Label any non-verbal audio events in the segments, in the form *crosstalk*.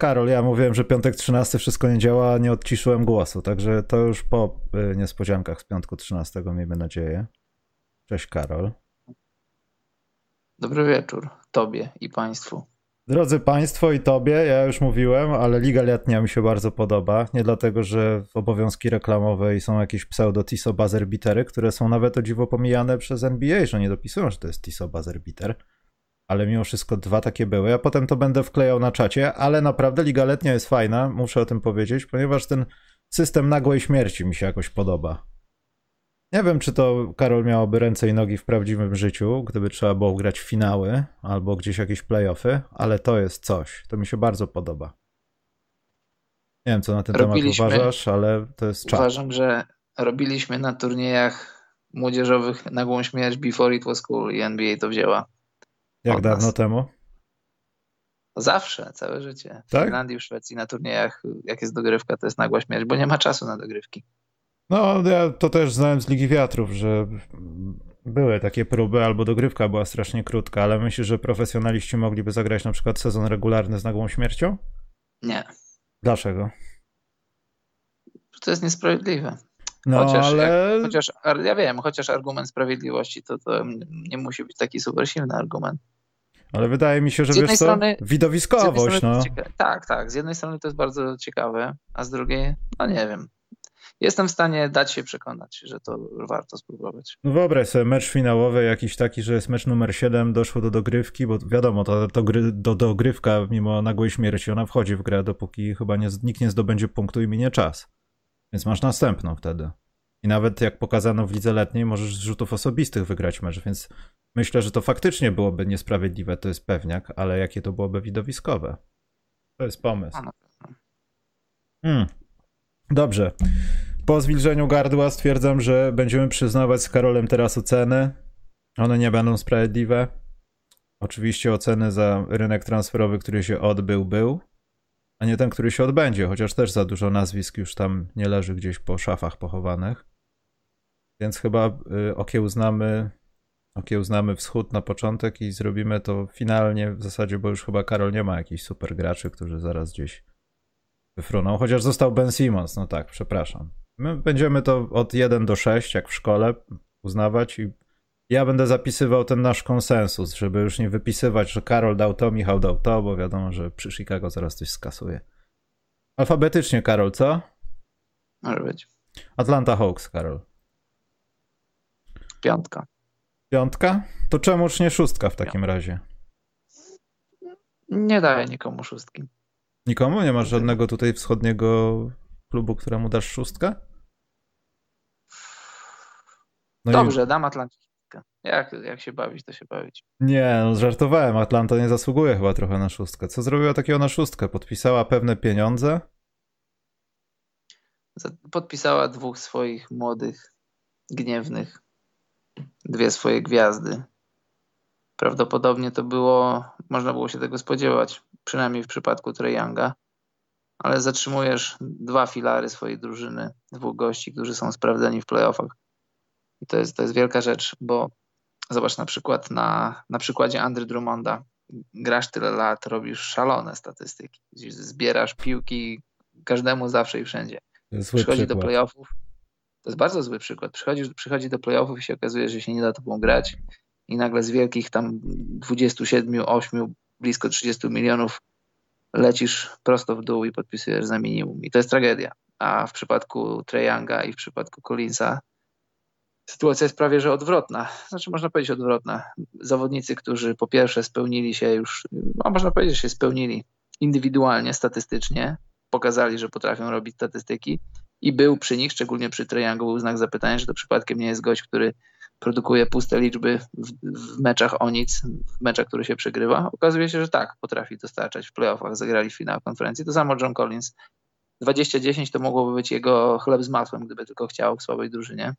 Karol, ja mówiłem, że piątek 13 wszystko nie działa, nie odciszyłem głosu, także to już po y, niespodziankach z piątku 13 miejmy nadzieję. Cześć Karol. Dobry wieczór Tobie i Państwu. Drodzy Państwo i Tobie, ja już mówiłem, ale Liga Letnia mi się bardzo podoba. Nie dlatego, że w obowiązki reklamowe są jakieś pseudo-TISO buzzer bitery, które są nawet o dziwo pomijane przez NBA, że nie dopisują, że to jest TISO buzzer biter. Ale mimo wszystko dwa takie były. Ja potem to będę wklejał na czacie, ale naprawdę Liga Letnia jest fajna, muszę o tym powiedzieć, ponieważ ten system nagłej śmierci mi się jakoś podoba. Nie wiem, czy to Karol miałoby ręce i nogi w prawdziwym życiu, gdyby trzeba było grać finały albo gdzieś jakieś playoffy, ale to jest coś. To mi się bardzo podoba. Nie wiem, co na ten robiliśmy, temat uważasz, ale to jest czas. Uważam, że robiliśmy na turniejach młodzieżowych nagłą śmierć before it was cool i NBA to wzięła. Jak dawno nas. temu? Zawsze, całe życie. W tak? Finlandii, w Szwecji na turniejach, jak jest dogrywka, to jest nagła śmierć, bo nie ma czasu na dogrywki. No, ja to też znałem z Ligi Wiatrów, że były takie próby, albo dogrywka była strasznie krótka, ale myślisz, że profesjonaliści mogliby zagrać na przykład sezon regularny z nagłą śmiercią? Nie. Dlaczego? To jest niesprawiedliwe. No, chociaż, ale... Jak, chociaż, ja wiem, chociaż argument sprawiedliwości to, to nie musi być taki super silny argument. Ale wydaje mi się, że wiesz strony, co, widowiskowość, no. Tak, tak, z jednej strony to jest bardzo ciekawe, a z drugiej, no nie wiem jestem w stanie dać się przekonać, że to warto spróbować. No wyobraź sobie mecz finałowy jakiś taki, że jest mecz numer 7, doszło do dogrywki, bo wiadomo, to, to gry, do dogrywka mimo nagłej śmierci, ona wchodzi w grę, dopóki chyba nie, nikt nie zdobędzie punktu i minie czas. Więc masz następną wtedy. I nawet jak pokazano w lidze letniej, możesz z rzutów osobistych wygrać mecz, więc myślę, że to faktycznie byłoby niesprawiedliwe, to jest pewniak, ale jakie to byłoby widowiskowe. To jest pomysł. Hmm. Dobrze. Po zwilżeniu gardła stwierdzam, że będziemy przyznawać z Karolem teraz oceny. One nie będą sprawiedliwe. Oczywiście oceny za rynek transferowy, który się odbył, był, a nie ten, który się odbędzie, chociaż też za dużo nazwisk już tam nie leży gdzieś po szafach pochowanych. Więc chyba y, okiełznamy, okiełznamy wschód na początek i zrobimy to finalnie w zasadzie, bo już chyba Karol nie ma jakichś super graczy, którzy zaraz gdzieś wyfruną, chociaż został Ben Simmons, no tak, przepraszam. My będziemy to od 1 do 6, jak w szkole, uznawać i ja będę zapisywał ten nasz konsensus, żeby już nie wypisywać, że Karol dał to, Michał dał to, bo wiadomo, że przy Chicago zaraz coś skasuje. Alfabetycznie, Karol, co? Może być. Atlanta Hawks, Karol. Piątka. Piątka? To czemuż nie szóstka w takim razie? Nie daję nikomu szóstki. Nikomu? Nie masz żadnego tutaj wschodniego klubu, któremu dasz szóstkę? No Dobrze, i... dam Atlantykę. Jak, jak się bawić, to się bawić. Nie, no żartowałem. Atlanta nie zasługuje chyba trochę na szóstkę. Co zrobiła takiego na szóstkę? Podpisała pewne pieniądze? Podpisała dwóch swoich młodych, gniewnych, dwie swoje gwiazdy. Prawdopodobnie to było, można było się tego spodziewać, przynajmniej w przypadku Trae Younga ale zatrzymujesz dwa filary swojej drużyny, dwóch gości, którzy są sprawdzeni w playoffach. I to jest, to jest wielka rzecz, bo zobacz na przykład na, na przykładzie Andry Drummonda. Grasz tyle lat, robisz szalone statystyki. Zbierasz piłki każdemu zawsze i wszędzie. Przychodzi przykład. do playoffów. To jest bardzo zły przykład. Przychodzi, przychodzi do playoffów i się okazuje, że się nie da tobą grać i nagle z wielkich tam 27, 8, blisko 30 milionów lecisz prosto w dół i podpisujesz za minimum. I to jest tragedia. A w przypadku Treyanga i w przypadku Collinsa sytuacja jest prawie że odwrotna. Znaczy można powiedzieć odwrotna. Zawodnicy, którzy po pierwsze spełnili się już, no można powiedzieć, że się spełnili indywidualnie, statystycznie, pokazali, że potrafią robić statystyki i był przy nich, szczególnie przy Treyangu, był znak zapytania, że to przypadkiem nie jest gość, który produkuje puste liczby w, w, meczach o nic, w meczach, które się przegrywa. Okazuje się, że tak, potrafi dostarczać w playoffach, zagrali w finał konferencji. To samo John Collins. 20-10 to mogłoby być jego chleb z masłem, gdyby tylko chciał w słabej drużynie,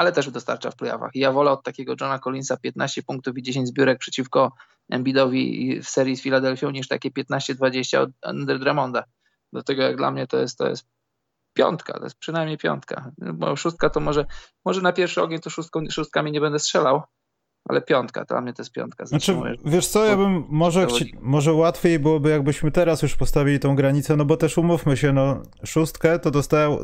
ale też dostarcza w playoffach. I ja wolę od takiego Johna Collinsa 15 punktów i 10 zbiórek przeciwko Embiidowi w serii z Filadelfią niż takie 15-20 od Under Drummonda. Dlatego jak dla mnie to jest, to jest piątka, to jest przynajmniej piątka. Bo szóstka to może, może na pierwszy ogień to szóstką, szóstkami nie będę strzelał, ale piątka, dla mnie to jest piątka. Znaczy, wiesz co, ja bym może, chci, może łatwiej byłoby, jakbyśmy teraz już postawili tą granicę, no bo też umówmy się, no szóstkę to dostał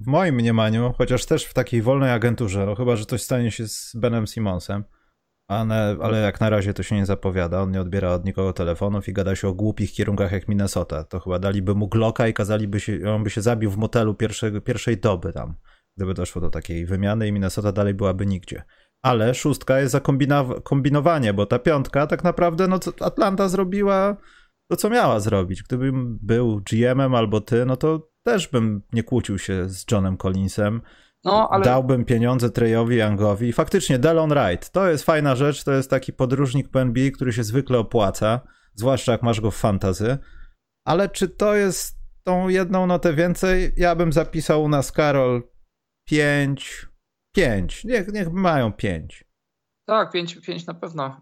w moim mniemaniu, chociaż też w takiej wolnej agenturze, no chyba, że coś stanie się z Benem Simonsem, ale, ale jak na razie to się nie zapowiada, on nie odbiera od nikogo telefonów i gada się o głupich kierunkach jak Minnesota, to chyba daliby mu Glocka i kazaliby się, on by się zabił w motelu pierwszej, pierwszej doby tam, gdyby doszło do takiej wymiany i Minnesota dalej byłaby nigdzie ale szóstka jest za kombinowanie, bo ta piątka tak naprawdę no, Atlanta zrobiła to, co miała zrobić. Gdybym był GM-em albo ty, no to też bym nie kłócił się z Johnem Collinsem. No, ale... Dałbym pieniądze Treyowi Youngowi. I faktycznie Delon Wright, to jest fajna rzecz, to jest taki podróżnik po NBA, który się zwykle opłaca, zwłaszcza jak masz go w fantazy. Ale czy to jest tą jedną notę więcej? Ja bym zapisał u nas Karol 5, Pięć. Niech, niech mają pięć. Tak, pięć, pięć na pewno.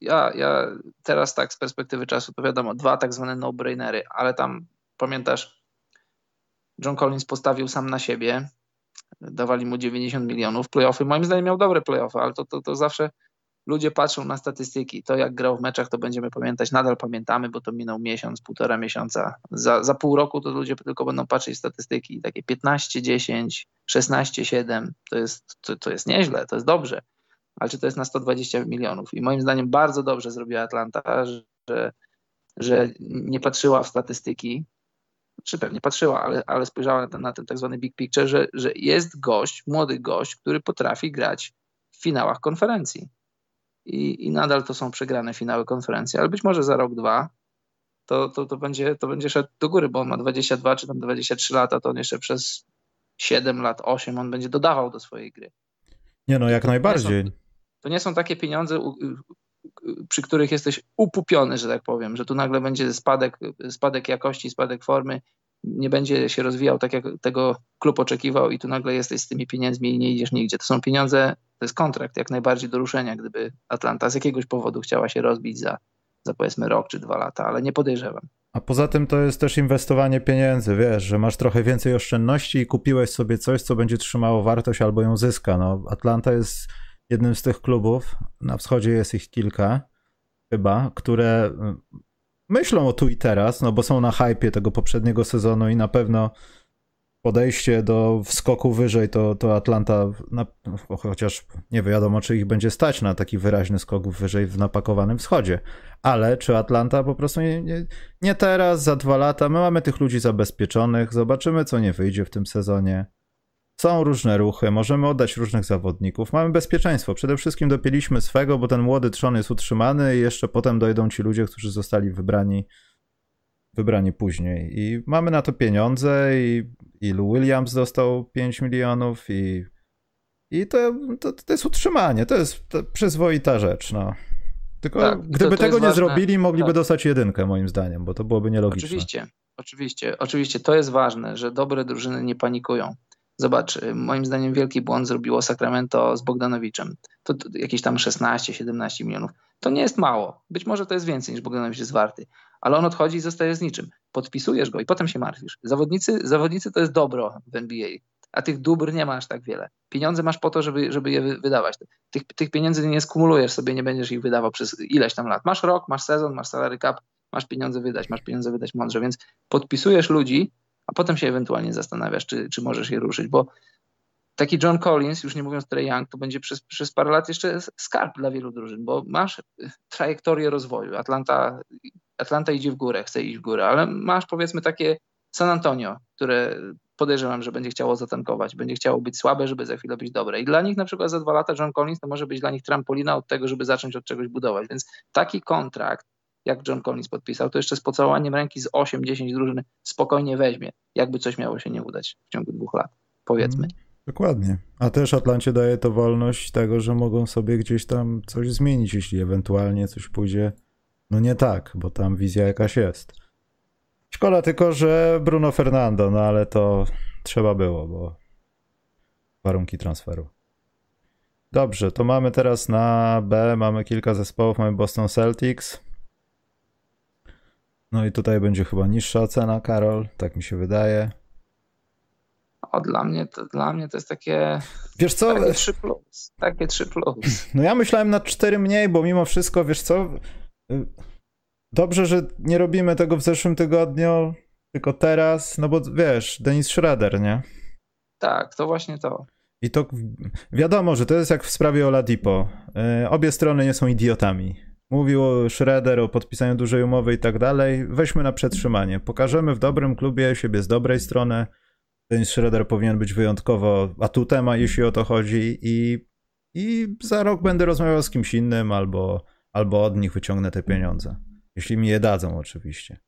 Ja, ja teraz tak z perspektywy czasu to wiadomo, dwa tak zwane no-brainery, ale tam pamiętasz, John Collins postawił sam na siebie, dawali mu 90 milionów, playoffy, moim zdaniem miał dobre playoffy, ale to, to, to zawsze ludzie patrzą na statystyki. To jak grał w meczach, to będziemy pamiętać, nadal pamiętamy, bo to minął miesiąc, półtora miesiąca. Za, za pół roku to ludzie tylko będą patrzeć statystyki. Takie 15, 10, 16, 7 to jest, to, to jest nieźle, to jest dobrze. Ale czy to jest na 120 milionów? I moim zdaniem bardzo dobrze zrobiła Atlanta, że, że nie patrzyła w statystyki, czy pewnie patrzyła, ale, ale spojrzała na ten, na ten tak zwany big picture, że, że jest gość, młody gość, który potrafi grać w finałach konferencji i, i nadal to są przegrane finały konferencji, ale być może za rok, dwa to, to, to, będzie, to będzie szedł do góry, bo on ma 22 czy tam 23 lata, to on jeszcze przez 7 lat, 8 on będzie dodawał do swojej gry. Nie no, jak najbardziej. To nie są, to nie są takie pieniądze, przy których jesteś upupiony, że tak powiem, że tu nagle będzie spadek, spadek jakości, spadek formy, nie będzie się rozwijał tak, jak tego klub oczekiwał i tu nagle jesteś z tymi pieniędzmi i nie idziesz nigdzie. To są pieniądze, to jest kontrakt jak najbardziej do ruszenia, gdyby Atlanta z jakiegoś powodu chciała się rozbić za, za powiedzmy rok czy dwa lata, ale nie podejrzewam. A poza tym to jest też inwestowanie pieniędzy, wiesz, że masz trochę więcej oszczędności i kupiłeś sobie coś, co będzie trzymało wartość albo ją zyska. No, Atlanta jest jednym z tych klubów, na wschodzie jest ich kilka chyba, które myślą o tu i teraz, no bo są na hypie tego poprzedniego sezonu i na pewno podejście do skoku wyżej to, to Atlanta, na, chociaż nie wiadomo, czy ich będzie stać na taki wyraźny skok wyżej w napakowanym wschodzie. Ale czy Atlanta po prostu nie, nie, nie teraz, za dwa lata, my mamy tych ludzi zabezpieczonych, zobaczymy, co nie wyjdzie w tym sezonie. Są różne ruchy, możemy oddać różnych zawodników. Mamy bezpieczeństwo. Przede wszystkim dopięliśmy swego, bo ten młody trzon jest utrzymany i jeszcze potem dojdą ci ludzie, którzy zostali wybrani, wybrani później. I mamy na to pieniądze i, i Lou Williams dostał 5 milionów i, i to, to, to jest utrzymanie. To jest to przyzwoita rzecz. No. Tylko tak, gdyby to, to tego nie ważne. zrobili, mogliby tak. dostać jedynkę moim zdaniem, bo to byłoby nielogiczne. Oczywiście, oczywiście, oczywiście. To jest ważne, że dobre drużyny nie panikują. Zobacz, y, moim zdaniem wielki błąd zrobiło Sacramento z Bogdanowiczem. To, to jakieś tam 16-17 milionów. To nie jest mało. Być może to jest więcej niż Bogdanowicz jest warty, ale on odchodzi i zostaje z niczym. Podpisujesz go i potem się martwisz. Zawodnicy, zawodnicy to jest dobro w NBA, a tych dóbr nie masz tak wiele. Pieniądze masz po to, żeby, żeby je wydawać. Tych, tych pieniędzy nie skumulujesz sobie, nie będziesz ich wydawał przez ileś tam lat. Masz rok, masz sezon, masz salary cap, masz pieniądze wydać, masz pieniądze wydać mądrze, więc podpisujesz ludzi, a potem się ewentualnie zastanawiasz, czy, czy możesz je ruszyć, bo taki John Collins, już nie mówiąc Trey Young, to będzie przez, przez parę lat jeszcze skarb dla wielu drużyn, bo masz trajektorię rozwoju. Atlanta, Atlanta idzie w górę, chce iść w górę, ale masz powiedzmy takie San Antonio, które podejrzewam, że będzie chciało zatankować, będzie chciało być słabe, żeby za chwilę być dobre. I dla nich na przykład za dwa lata John Collins to może być dla nich trampolina od tego, żeby zacząć od czegoś budować. Więc taki kontrakt jak John Collins podpisał, to jeszcze z pocałowaniem ręki z 8-10 drużyn spokojnie weźmie, jakby coś miało się nie udać w ciągu dwóch lat, powiedzmy. Mm, dokładnie. A też Atlancie daje to wolność tego, że mogą sobie gdzieś tam coś zmienić, jeśli ewentualnie coś pójdzie no nie tak, bo tam wizja jakaś jest. Szkoda tylko, że Bruno Fernando, no ale to trzeba było, bo warunki transferu. Dobrze, to mamy teraz na B, mamy kilka zespołów, mamy Boston Celtics, no i tutaj będzie chyba niższa cena, Karol, tak mi się wydaje. O, dla mnie to, dla mnie to jest takie. Wiesz co? Takie 3 plus. Takie 3 plus. No ja myślałem na 4 mniej, bo mimo wszystko, wiesz co? Dobrze, że nie robimy tego w zeszłym tygodniu, tylko teraz, no bo wiesz, Denis Schroeder, nie? Tak, to właśnie to. I to wiadomo, że to jest jak w sprawie Oladipo. Y, obie strony nie są idiotami. Mówił Schroeder o podpisaniu dużej umowy i tak dalej. Weźmy na przetrzymanie. Pokażemy w dobrym klubie siebie z dobrej strony. Dennis Schroeder powinien być wyjątkowo atutem, jeśli o to chodzi i, i za rok będę rozmawiał z kimś innym albo, albo od nich wyciągnę te pieniądze. Jeśli mi je dadzą oczywiście.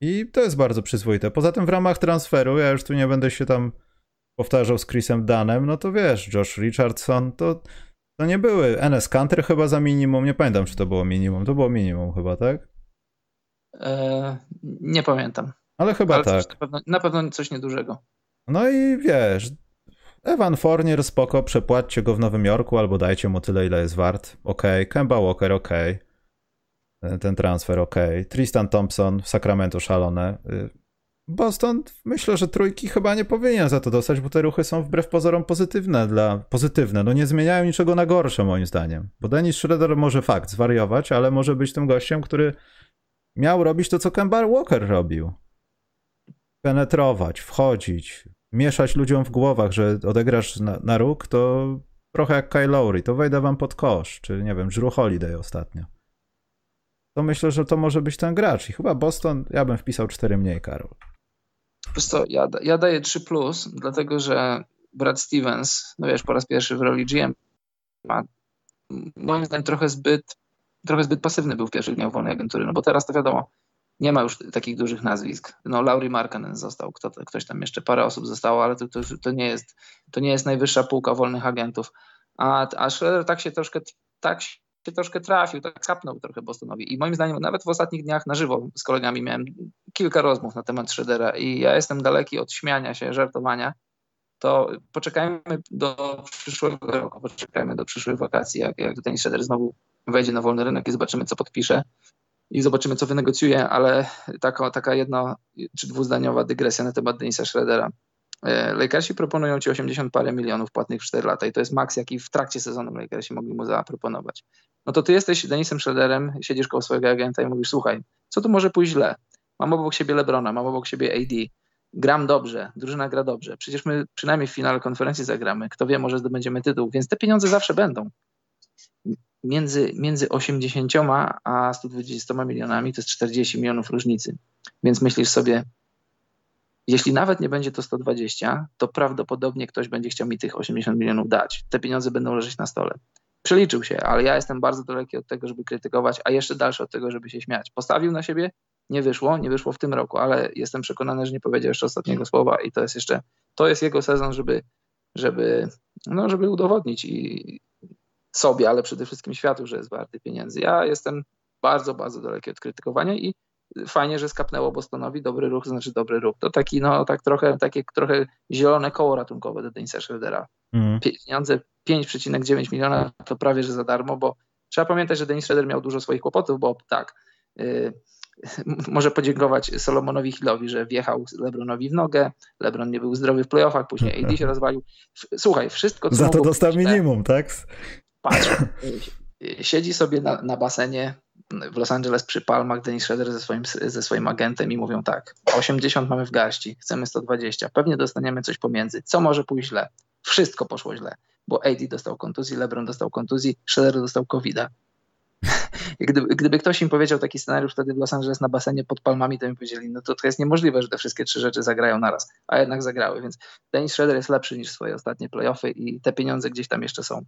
I to jest bardzo przyzwoite. Poza tym w ramach transferu, ja już tu nie będę się tam powtarzał z Chrisem Danem, no to wiesz, Josh Richardson, to, to nie były NS Country chyba za minimum, nie pamiętam czy to było minimum, to było minimum chyba, tak? Eee, nie pamiętam. Ale chyba Ale tak. Na pewno, na pewno coś niedużego. No i wiesz, Evan Fournier spoko, przepłaćcie go w Nowym Jorku albo dajcie mu tyle, ile jest wart. Okej, okay. Kemba Walker, okej. Okay. Ten transfer, okej. Okay. Tristan Thompson w Sacramento szalone. Boston, myślę, że trójki chyba nie powinien za to dostać, bo te ruchy są wbrew pozorom pozytywne dla pozytywne. No nie zmieniają niczego na gorsze moim zdaniem. Bo Dennis Schroeder może fakt zwariować, ale może być tym gościem, który miał robić to, co Kemba Walker robił penetrować, wchodzić, mieszać ludziom w głowach, że odegrasz na, na róg, to trochę jak Kyle Lowry, to wejdę wam pod kosz, czy nie wiem, Drew Holiday ostatnio. To myślę, że to może być ten gracz i chyba Boston, ja bym wpisał 4 mniej, Karol. Wiesz co, ja, ja daję 3+, plus, dlatego że Brad Stevens, no wiesz, po raz pierwszy w roli GM ma moim zdaniem trochę zbyt trochę zbyt pasywny był w pierwszych dniach wolnej agentury, no bo teraz to wiadomo, nie ma już takich dużych nazwisk. No, Laurie Markkanen został, kto, ktoś tam jeszcze, parę osób zostało, ale to, to, to, nie, jest, to nie jest najwyższa półka wolnych agentów. A, a Schroeder tak się troszkę, tak się troszkę trafił, tak kapnął trochę Bostonowi. I moim zdaniem, nawet w ostatnich dniach na żywo z kolegami miałem kilka rozmów na temat Schroedera i ja jestem daleki od śmiania się, żartowania. To poczekajmy do przyszłego roku, poczekajmy do przyszłych wakacji, jak, jak ten Schroeder znowu wejdzie na wolny rynek i zobaczymy, co podpisze i zobaczymy, co wynegocjuje, ale taka, taka jedna czy dwuzdaniowa dygresja na temat Denisa Schroedera. E, Lakersi proponują ci 80 parę milionów płatnych w 4 lata i to jest maks, jaki w trakcie sezonu Lakersi mogli mu zaproponować. No to ty jesteś Denisem Schroederem, siedzisz koło swojego agenta i mówisz, słuchaj, co tu może pójść źle? Mam obok siebie Lebrona, mam obok siebie AD, gram dobrze, drużyna gra dobrze, przecież my przynajmniej w finale konferencji zagramy, kto wie, może zdobędziemy tytuł, więc te pieniądze zawsze będą między, między 80 a 120 milionami to jest 40 milionów różnicy. Więc myślisz sobie, jeśli nawet nie będzie to 120, to prawdopodobnie ktoś będzie chciał mi tych 80 milionów dać. Te pieniądze będą leżeć na stole. Przeliczył się, ale ja jestem bardzo daleki od tego, żeby krytykować, a jeszcze dalszy od tego, żeby się śmiać. Postawił na siebie, nie wyszło, nie wyszło w tym roku, ale jestem przekonany, że nie powiedział jeszcze ostatniego słowa i to jest jeszcze, to jest jego sezon, żeby, żeby, no, żeby udowodnić i, sobie, ale przede wszystkim światu, że jest warty pieniędzy. Ja jestem bardzo, bardzo daleki od krytykowania i fajnie, że skapnęło Bostonowi dobry ruch, znaczy dobry ruch. To taki, no, tak trochę, takie trochę zielone koło ratunkowe do Denisa Schroedera. Mm. Pieniądze 5,9 miliona to prawie, że za darmo, bo trzeba pamiętać, że Denis Schroeder miał dużo swoich kłopotów, bo tak, yy, *laughs* może podziękować Solomonowi Hillowi, że wjechał Lebronowi w nogę, Lebron nie był zdrowy w playoffach, później AD się rozwalił. Słuchaj, wszystko co Za to dostał minimum, tak? Patrz, *laughs* siedzi sobie na, na, basenie w Los Angeles przy palmach Dennis Schroeder ze swoim, ze swoim agentem i mówią tak, 80 mamy w garści, chcemy 120, pewnie dostaniemy coś pomiędzy. Co może pójść źle? Wszystko poszło źle, bo AD dostał kontuzji, LeBron dostał kontuzji, Schroeder dostał covid *laughs* Gdyby, gdyby, ktoś im powiedział taki scenariusz wtedy w Los Angeles na basenie pod palmami, to mi powiedzieli, no to, to jest niemożliwe, że te wszystkie trzy rzeczy zagrają naraz, a jednak zagrały, więc Dennis Schroeder jest lepszy niż swoje ostatnie playoffy i te pieniądze gdzieś tam jeszcze są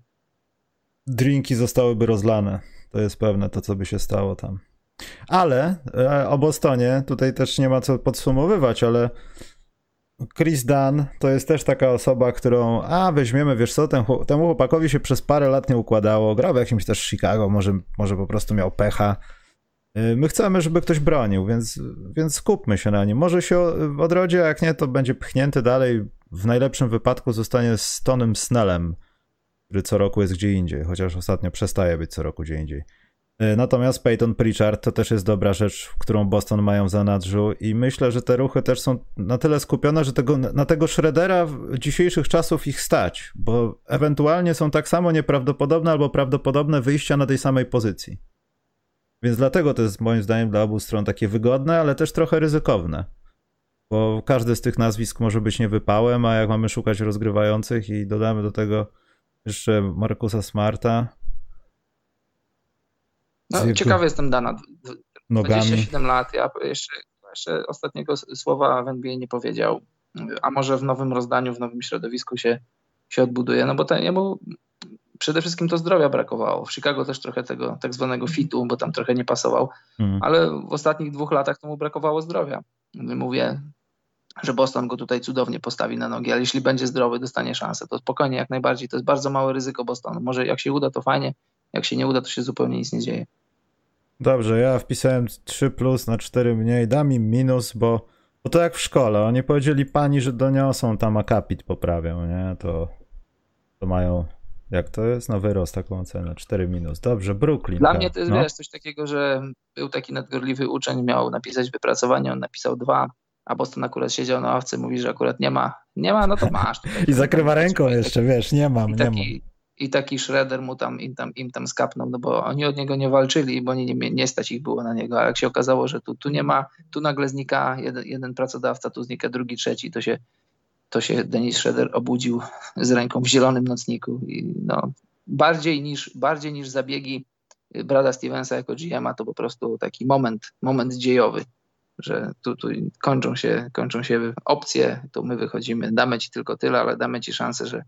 drinki zostałyby rozlane. To jest pewne to, co by się stało tam. Ale e, o Bostonie tutaj też nie ma co podsumowywać, ale Chris Dunn to jest też taka osoba, którą, a weźmiemy, wiesz co, ten, temu chłopakowi się przez parę lat nie układało, grał w jakimś też Chicago, może, może po prostu miał pecha. E, my chcemy, żeby ktoś bronił, więc, więc skupmy się na nim. Może się odrodzi, a jak nie, to będzie pchnięty dalej. W najlepszym wypadku zostanie z Tonym Snellem, który co roku jest gdzie indziej, chociaż ostatnio przestaje być co roku gdzie indziej. E, natomiast Peyton Pritchard to też jest dobra rzecz, którą Boston mają w zanadrzu i myślę, że te ruchy też są na tyle skupione, że tego, na tego Shreddera dzisiejszych czasów ich stać, bo ewentualnie są tak samo nieprawdopodobne albo prawdopodobne wyjścia na tej samej pozycji. Więc dlatego to jest moim zdaniem dla obu stron takie wygodne, ale też trochę ryzykowne. Bo każdy z tych nazwisk może być niewypałem, a jak mamy szukać rozgrywających i dodamy do tego jeszcze Markusa Smarta, no, ciekawy jestem Dana. Nogami. 27 lat, ja jeszcze, jeszcze ostatniego słowa w NBA nie powiedział. A może w nowym rozdaniu, w nowym środowisku się, się odbuduje. No bo ten, jemu przede wszystkim to zdrowia brakowało. W Chicago też trochę tego tak zwanego fitu, bo tam trochę nie pasował, mm. ale w ostatnich dwóch latach to mu brakowało zdrowia. Mówię, że Boston go tutaj cudownie postawi na nogi, ale jeśli będzie zdrowy, dostanie szansę. To spokojnie, jak najbardziej. To jest bardzo małe ryzyko Bostonu. Może jak się uda, to fajnie, jak się nie uda, to się zupełnie nic nie dzieje. Dobrze, ja wpisałem 3 plus na 4 mniej, dam im minus, bo, bo to jak w szkole. Oni powiedzieli pani, że doniosą tam akapit poprawią, nie? To, to mają, jak to jest? No wyrost taką ocenę, 4 minus. Dobrze, Brooklyn. Dla tak. mnie to jest no. wiesz, coś takiego, że był taki nadgorliwy uczeń, miał napisać wypracowanie, on napisał dwa, a Boston akurat siedział na ławce, mówi, że akurat nie ma. Nie ma, no to masz. *laughs* I zakrywa ręką jeszcze, wiesz, nie mam, nie mam i taki Shredder mu tam im, tam im tam skapnął, no bo oni od niego nie walczyli, bo nie, nie, nie stać ich było na niego, ale jak się okazało, że tu, tu nie ma, tu nagle znika jeden, jeden pracodawca, tu znika drugi, trzeci, to się, to się Denis Shredder obudził z ręką w zielonym nocniku. I no, bardziej niż, bardziej niż zabiegi Brada Stevensa jako GM-a to po prostu taki moment, moment dziejowy, że tu, tu kończą, się, kończą się opcje, tu my wychodzimy, damy ci tylko tyle, ale damy ci szansę, że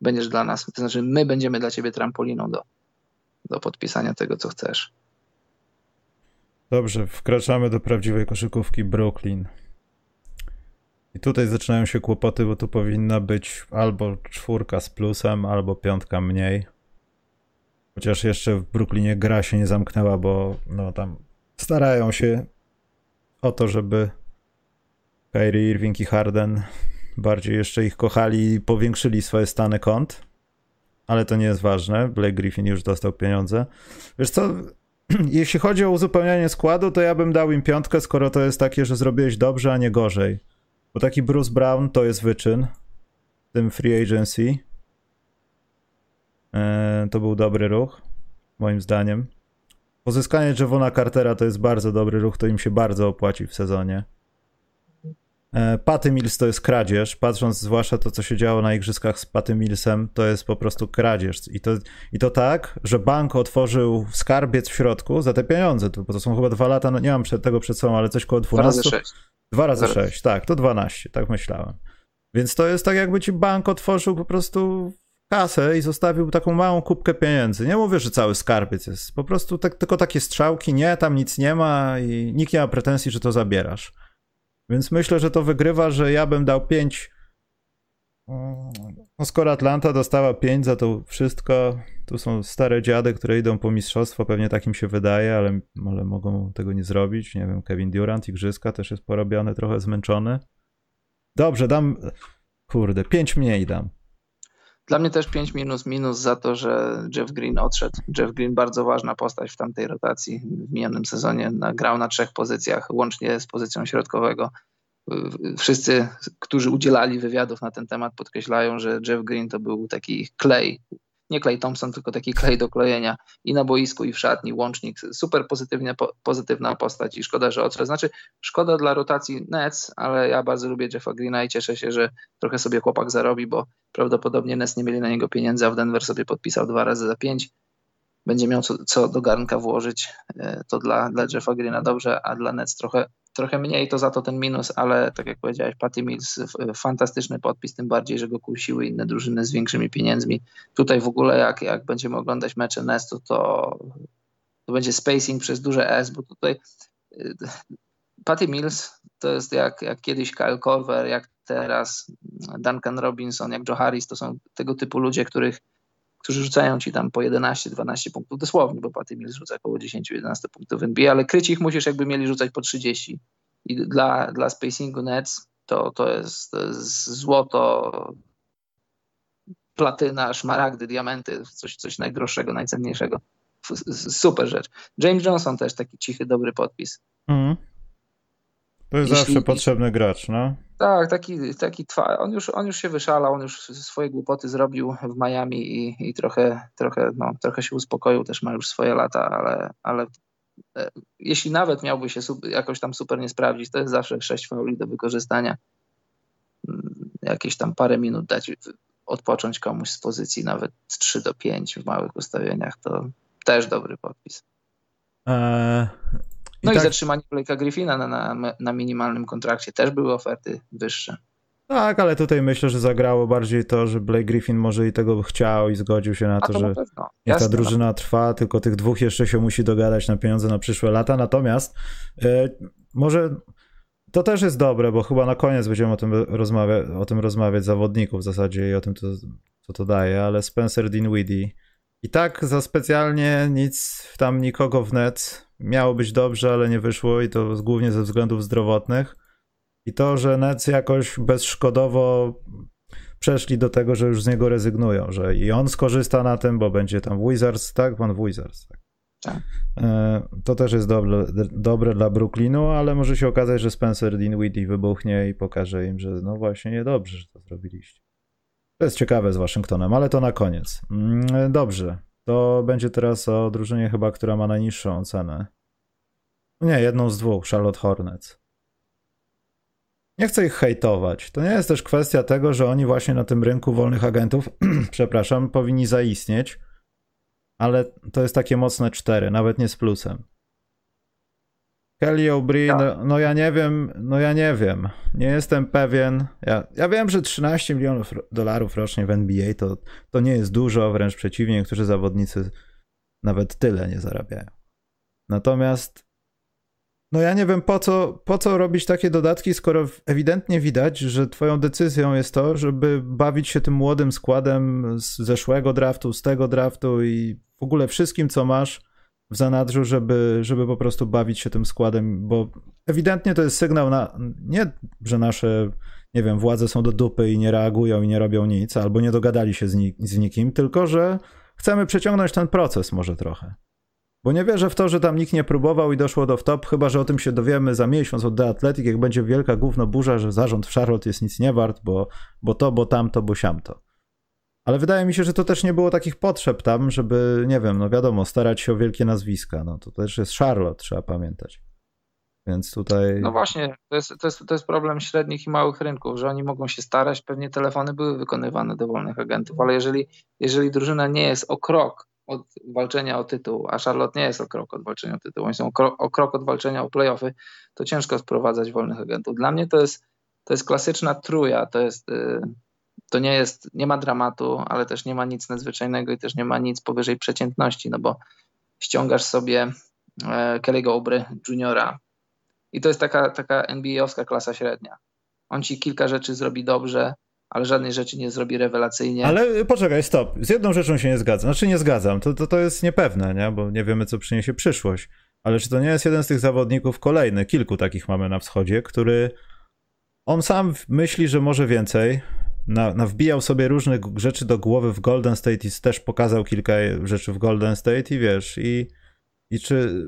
będziesz dla nas, to znaczy my będziemy dla ciebie trampoliną do, do podpisania tego, co chcesz. Dobrze, wkraczamy do prawdziwej koszykówki Brooklyn. I tutaj zaczynają się kłopoty, bo tu powinna być albo czwórka z plusem, albo piątka mniej. Chociaż jeszcze w Brooklynie gra się nie zamknęła, bo no tam starają się o to, żeby Kyrie Irving i Harden bardziej jeszcze ich kochali i powiększyli swoje stany kont. Ale to nie jest ważne. Blake Griffin już dostał pieniądze. Wiesz co, *clears throat* jeśli chodzi o uzupełnianie składu, to ja bym dał im piątkę, skoro to jest takie, że zrobiłeś dobrze, a nie gorzej. Bo taki Bruce Brown to jest wyczyn w tym free agency. Eee, to był dobry ruch, moim zdaniem. Pozyskanie Javona Cartera to jest bardzo dobry ruch, to im się bardzo opłaci w sezonie. E, Patty Mills to jest kradzież, patrząc zwłaszcza to, co się działo na igrzyskach z Patty Millsem, to jest po prostu kradzież. I to, I to tak, że bank otworzył skarbiec w środku za te pieniądze, bo to są chyba dwa lata, no nie mam przed, tego przed sobą, ale coś koło 12. Dwa razy 6. Dwa razy 6, tak, to 12, tak myślałem. Więc to jest tak, jakby ci bank otworzył po prostu kasę i zostawił taką małą kubkę pieniędzy. Nie mówię, że cały skarbiec jest, po prostu tak, tylko takie strzałki, nie, tam nic nie ma i nikt nie ma pretensji, że to zabierasz. Więc myślę, że to wygrywa, że ja bym dał 5. No skoro Atlanta dostała 5 za to wszystko, tu są stare dziady, które idą po mistrzostwo, pewnie tak im się wydaje, ale, ale mogą tego nie zrobić. Nie wiem, Kevin Durant, Igrzyska też jest porobiony, trochę zmęczony. Dobrze, dam, kurde, 5 mniej dam. Dla mnie też 5 minus minus za to, że Jeff Green odszedł. Jeff Green bardzo ważna postać w tamtej rotacji. W minionym sezonie grał na trzech pozycjach, łącznie z pozycją środkowego. Wszyscy, którzy udzielali wywiadów na ten temat, podkreślają, że Jeff Green to był taki klej nie Clay Thompson, tylko taki klej do klejenia i na boisku, i w szatni, łącznik, super pozytywnie, po, pozytywna postać i szkoda, że odszedł. Znaczy, szkoda dla rotacji Nets, ale ja bardzo lubię Jeffa Greena i cieszę się, że trochę sobie chłopak zarobi, bo prawdopodobnie Nets nie mieli na niego pieniędzy, a w Denver sobie podpisał dwa razy za pięć. Będzie miał co, co do garnka włożyć, e, to dla, dla Jeffa Greena dobrze, a dla Nets trochę trochę mniej to za to ten minus, ale tak jak powiedziałeś, Patty Mills, fantastyczny podpis, tym bardziej, że go kusiły inne drużyny z większymi pieniędzmi. Tutaj w ogóle jak, jak będziemy oglądać mecze Nestu, to, to będzie spacing przez duże S, bo tutaj y, Patty Mills to jest jak, jak kiedyś Kyle Korver, jak teraz Duncan Robinson, jak Joe Harris, to są tego typu ludzie, których którzy rzucają ci tam po 11-12 punktów dosłownie, bo Patty Mills rzuca około 10-11 punktów w NBA, ale kryć ich musisz jakby mieli rzucać po 30. I dla, dla spacingu Nets to, to, jest, to jest złoto, platyna, szmaragdy, diamenty, coś, coś najdroższego, najcenniejszego super rzecz. James Johnson też taki cichy, dobry podpis. Mm. To jest Jeśli, zawsze potrzebny gracz, no. Tak, taki, taki twa, on, już, on już się wyszalał, on już swoje głupoty zrobił w Miami i, i trochę, trochę, no, trochę się uspokoił, też ma już swoje lata, ale, ale e, jeśli nawet miałby się super, jakoś tam super nie sprawdzić, to jest zawsze sześć fauli do wykorzystania. Mm, jakieś tam parę minut dać odpocząć komuś z pozycji nawet z 3 do 5 w małych ustawieniach, to też dobry podpis. Eee, no i, tak... i zatrzymanie Blake'a Griffina na, na, na minimalnym kontrakcie. Też były oferty wyższe. Tak, ale tutaj myślę, że zagrało bardziej to, że Blake Griffin może i tego chciał i zgodził się na to, to że nie ta drużyna no. trwa, tylko tych dwóch jeszcze się musi dogadać na pieniądze na przyszłe lata. Natomiast e, może to też jest dobre, bo chyba na koniec będziemy o tym rozmawiać, o tym rozmawiać zawodników w zasadzie i o tym, co, co to daje, ale Spencer Dinwiddie i tak za specjalnie nic tam nikogo w net miało być dobrze, ale nie wyszło i to głównie ze względów zdrowotnych. I to, że Nets jakoś bezszkodowo przeszli do tego, że już z niego rezygnują, że i on skorzysta na tym, bo będzie tam Wizards, tak? Pan Wizards, tak. tak. E, to też jest dobre, dobre dla Brooklynu, ale może się okazać, że Spencer Dinwiddie wybuchnie i pokaże im, że no właśnie niedobrze, że to zrobiliście. To jest ciekawe z Waszyngtonem, ale to na koniec. Mm, dobrze. To będzie teraz o drużynie chyba, która ma najniższą cenę. Nie, jedną z dwóch, Charlotte Hornets. Nie chcę ich hejtować. To nie jest też kwestia tego, że oni właśnie na tym rynku wolnych agentów, *clears throat* przepraszam, powinni zaistnieć, ale to jest takie mocne cztery, nawet nie z plusem. Kelly O'Brien, no, no, ja nie wiem, no ja nie wiem. Nie jestem pewien. Ja, ja wiem, że 13 milionów dolarów rocznie w NBA to, to nie jest dużo, wręcz przeciwnie, niektórzy zawodnicy nawet tyle nie zarabiają. Natomiast no ja nie wiem po co, po co robić takie dodatki, skoro ewidentnie widać, że twoją decyzją jest to, żeby bawić się tym młodym składem z zeszłego draftu, z tego draftu i w ogóle wszystkim, co masz w zanadrzu, żeby, żeby po prostu bawić się tym składem, bo ewidentnie to jest sygnał na nie, że nasze, nie wiem, władze są do dupy i nie reagują i nie robią nic, albo nie dogadali się z, z nikim, tylko że chcemy przeciągnąć ten proces może trochę. Bo nie wierzę w to, że tam nikt nie próbował i doszło do wtop, chyba że o tym się dowiemy za miesiąc od The Athletic, jak będzie wielka gówno burza, że zarząd w Charlotte jest nic nie wart, bo, bo to, bo tamto, bo siamto. Ale wydaje mi się, że to też nie było takich potrzeb tam, żeby, nie wiem, no wiadomo, starać się o wielkie nazwiska. No to też jest Charlotte, trzeba pamiętać. Więc tutaj. No właśnie, to jest, to, jest, to jest problem średnich i małych rynków, że oni mogą się starać, pewnie telefony były wykonywane do wolnych agentów, ale jeżeli, jeżeli drużyna nie jest o krok od walczenia o tytuł, a Charlotte nie jest o krok od walczenia o tytuł, oni są o krok, o krok od walczenia o playoffy, to ciężko sprowadzać wolnych agentów. Dla mnie to jest, to jest klasyczna truja, to jest. Yy, to nie jest, nie ma dramatu, ale też nie ma nic nadzwyczajnego i też nie ma nic powyżej przeciętności, no bo ściągasz sobie e, Kelly'ego Obry juniora i to jest taka, taka NBA-owska klasa średnia. On ci kilka rzeczy zrobi dobrze, ale żadnej rzeczy nie zrobi rewelacyjnie. Ale poczekaj, stop. Z jedną rzeczą się nie zgadzam. Znaczy nie zgadzam, to, to, to jest niepewne, nie? bo nie wiemy, co przyniesie przyszłość. Ale czy to nie jest jeden z tych zawodników kolejny, kilku takich mamy na wschodzie, który on sam myśli, że może więcej, na, nawbijał sobie różnych rzeczy do głowy w Golden State i też pokazał kilka rzeczy w Golden State i wiesz, i, i czy,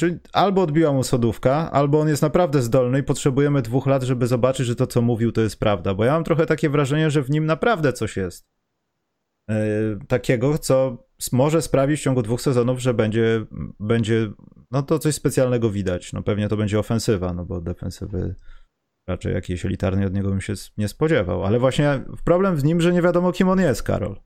czy albo odbiła mu sodówka, albo on jest naprawdę zdolny i potrzebujemy dwóch lat, żeby zobaczyć, że to, co mówił, to jest prawda. Bo ja mam trochę takie wrażenie, że w nim naprawdę coś jest. Yy, takiego, co może sprawić w ciągu dwóch sezonów, że będzie, będzie no to coś specjalnego widać. No pewnie to będzie ofensywa, no bo defensywy raczej jakiejś elitarnej od niego bym się nie spodziewał. Ale właśnie problem w nim, że nie wiadomo, kim on jest, Karol.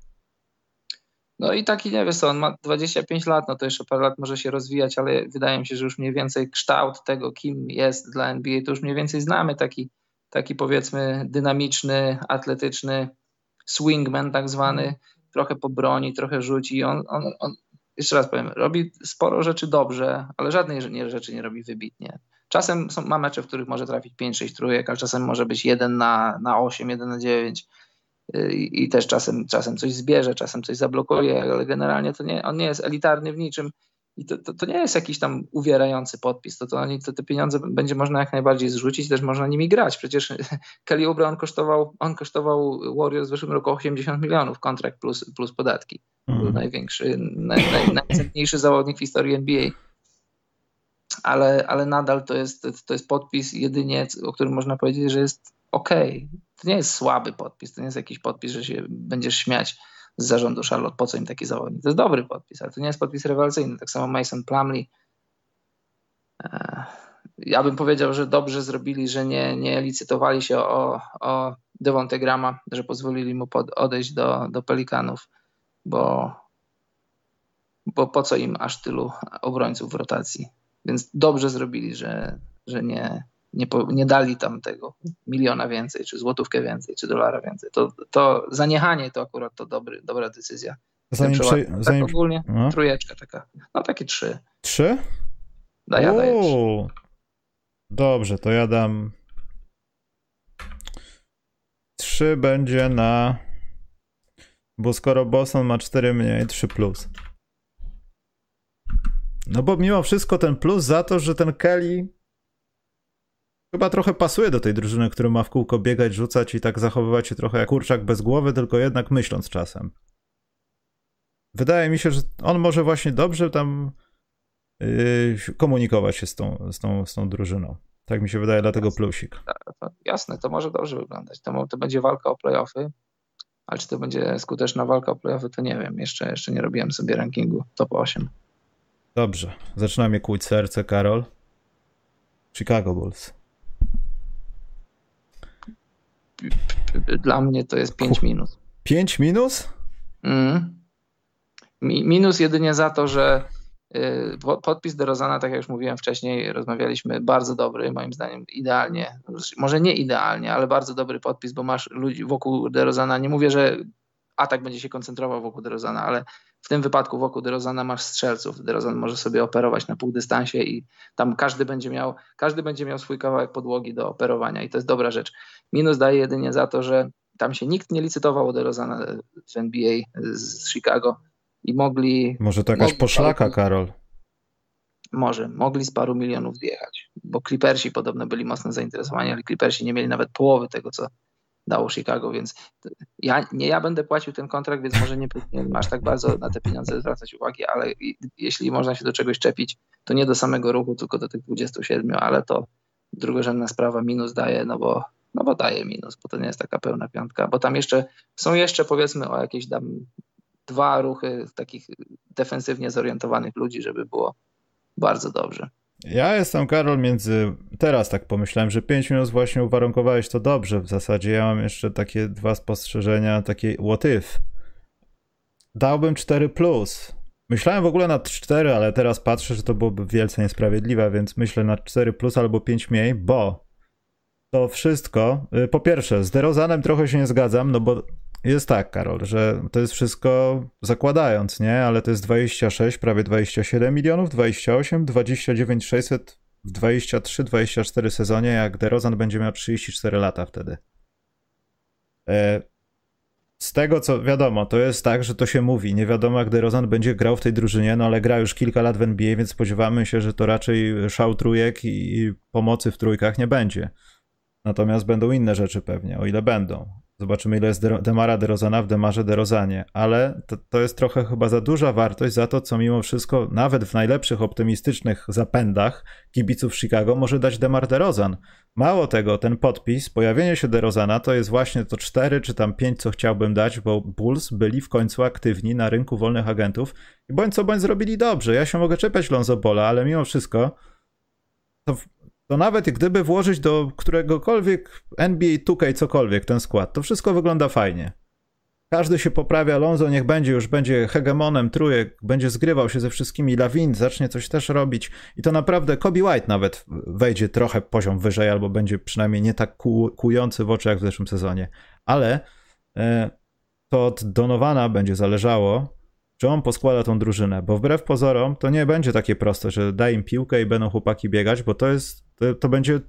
No i taki, nie wiesz co, on ma 25 lat, no to jeszcze parę lat może się rozwijać, ale wydaje mi się, że już mniej więcej kształt tego, kim jest dla NBA, to już mniej więcej znamy. Taki, taki powiedzmy dynamiczny, atletyczny swingman tak zwany, trochę po broni, trochę rzuci. On, on, on, jeszcze raz powiem, robi sporo rzeczy dobrze, ale żadnej rzeczy nie robi wybitnie. Czasem są, ma mecze, w których może trafić 5-6 trójek, ale czasem może być 1 na, na 8, 1 na 9 y, i, i też czasem, czasem coś zbierze, czasem coś zablokuje, ale generalnie to nie, on nie jest elitarny w niczym I to, to, to, nie jest jakiś tam uwierający podpis. To, to, oni, to te pieniądze będzie można jak najbardziej zrzucić, też można nimi grać. Przecież *laughs* Kelly Oubre on kosztował, on kosztował Warriors w zeszłym roku 80 milionów, kontrakt plus, plus podatki. Mm. Był największy, naj, naj, najcenniejszy zawodnik w historii NBA. Ale, ale nadal to jest, to jest podpis jedynie, o którym można powiedzieć, że jest ok. To nie jest słaby podpis, to nie jest jakiś podpis, że się będziesz śmiać z zarządu Charlotte, po co im taki zawodnik. To jest dobry podpis, ale to nie jest podpis rewelacyjny. Tak samo Mason Plumley. E, ja bym powiedział, że dobrze zrobili, że nie, nie licytowali się o, o Devonte Grama, że pozwolili mu pod, odejść do, do Pelikanów, bo, bo po co im aż tylu obrońców w rotacji. Więc dobrze zrobili, że, że nie, nie, po, nie dali tam tego miliona więcej, czy złotówkę więcej, czy dolara więcej. To, to zaniechanie to akurat to dobry, dobra decyzja. Zanim, przy, tak zanim... ogólnie no. trójeczka taka. No takie trzy. Trzy? Da, ja daję Dobrze, to ja dam trzy będzie na bo skoro Boston ma 4 mniej, 3 plus. No bo mimo wszystko ten plus za to, że ten Kelly Chyba trochę pasuje do tej drużyny, która ma w kółko biegać, rzucać i tak zachowywać się trochę jak kurczak bez głowy, tylko jednak myśląc czasem. Wydaje mi się, że on może właśnie dobrze tam yy, komunikować się z tą, z, tą, z tą drużyną. Tak mi się wydaje, dlatego plusik. Jasne, to może dobrze wyglądać. To, to będzie walka o playoffy, ale czy to będzie skuteczna walka o playoffy, to nie wiem. Jeszcze, jeszcze nie robiłem sobie rankingu top 8. Dobrze, zaczynamy kłuć serce, Karol. Chicago Bulls. dla mnie to jest 5 minus. 5 minus? Mm. Minus jedynie za to, że y, podpis de Rozana, tak jak już mówiłem wcześniej, rozmawialiśmy, bardzo dobry, moim zdaniem idealnie, może nie idealnie, ale bardzo dobry podpis, bo masz ludzi wokół de Rozana. Nie mówię, że atak będzie się koncentrował wokół de Rozana, ale w tym wypadku wokół DeRozana masz strzelców. DeRozan może sobie operować na półdystansie i tam każdy będzie miał, każdy będzie miał swój kawałek podłogi do operowania i to jest dobra rzecz. Minus daje jedynie za to, że tam się nikt nie licytował o DeRozana w NBA z Chicago i mogli... Może to jakaś poszlaka, paru, Karol? Może. Mogli z paru milionów zjechać, bo Clippersi podobno byli mocno zainteresowani, ale Clippersi nie mieli nawet połowy tego, co dało Chicago, więc ja, nie ja będę płacił ten kontrakt, więc może nie, nie masz tak bardzo na te pieniądze zwracać uwagi, ale jeśli można się do czegoś czepić, to nie do samego ruchu, tylko do tych 27, ale to drugorzędna sprawa minus daje, no bo, no bo daje minus, bo to nie jest taka pełna piątka, bo tam jeszcze są jeszcze powiedzmy o jakieś tam dwa ruchy takich defensywnie zorientowanych ludzi, żeby było bardzo dobrze. Ja jestem, Karol, między. Teraz tak pomyślałem, że 5 minut właśnie uwarunkowałeś to dobrze. W zasadzie ja mam jeszcze takie dwa spostrzeżenia, takie what if. Dałbym 4 plus. Myślałem w ogóle nad 4, ale teraz patrzę, że to byłoby wielce niesprawiedliwe, więc myślę nad 4 plus albo 5 mniej, bo to wszystko. Y, po pierwsze, z Derozanem trochę się nie zgadzam, no bo jest tak, Karol, że to jest wszystko zakładając, nie? Ale to jest 26, prawie 27 milionów, 28, 29 600 w 23-24 sezonie, jak DeRozan będzie miał 34 lata wtedy. E, z tego co wiadomo, to jest tak, że to się mówi. Nie wiadomo, jak DeRozan będzie grał w tej drużynie, no ale gra już kilka lat w NBA, więc spodziewamy się, że to raczej szał trójek i pomocy w trójkach nie będzie. Natomiast będą inne rzeczy pewnie, o ile będą. Zobaczymy, ile jest Demara DeRozana w Demarze DeRozanie, ale to, to jest trochę chyba za duża wartość za to, co mimo wszystko, nawet w najlepszych optymistycznych zapędach kibiców Chicago może dać Demar DeRozan. Mało tego, ten podpis, pojawienie się DeRozana to jest właśnie to 4 czy tam 5, co chciałbym dać, bo Bulls byli w końcu aktywni na rynku wolnych agentów i bądź co bądź zrobili dobrze. Ja się mogę czepiać Lonzo Bola, ale mimo wszystko to to nawet gdyby włożyć do któregokolwiek NBA 2K cokolwiek ten skład, to wszystko wygląda fajnie. Każdy się poprawia, Lonzo niech będzie, już będzie hegemonem trójek, będzie zgrywał się ze wszystkimi, Lawin zacznie coś też robić i to naprawdę Kobe White nawet wejdzie trochę poziom wyżej albo będzie przynajmniej nie tak ku, kujący w oczy jak w zeszłym sezonie. Ale e, to od Donowana będzie zależało, czy on poskłada tą drużynę, bo wbrew pozorom to nie będzie takie proste, że daj im piłkę i będą chłopaki biegać, bo to jest, to, to będzie,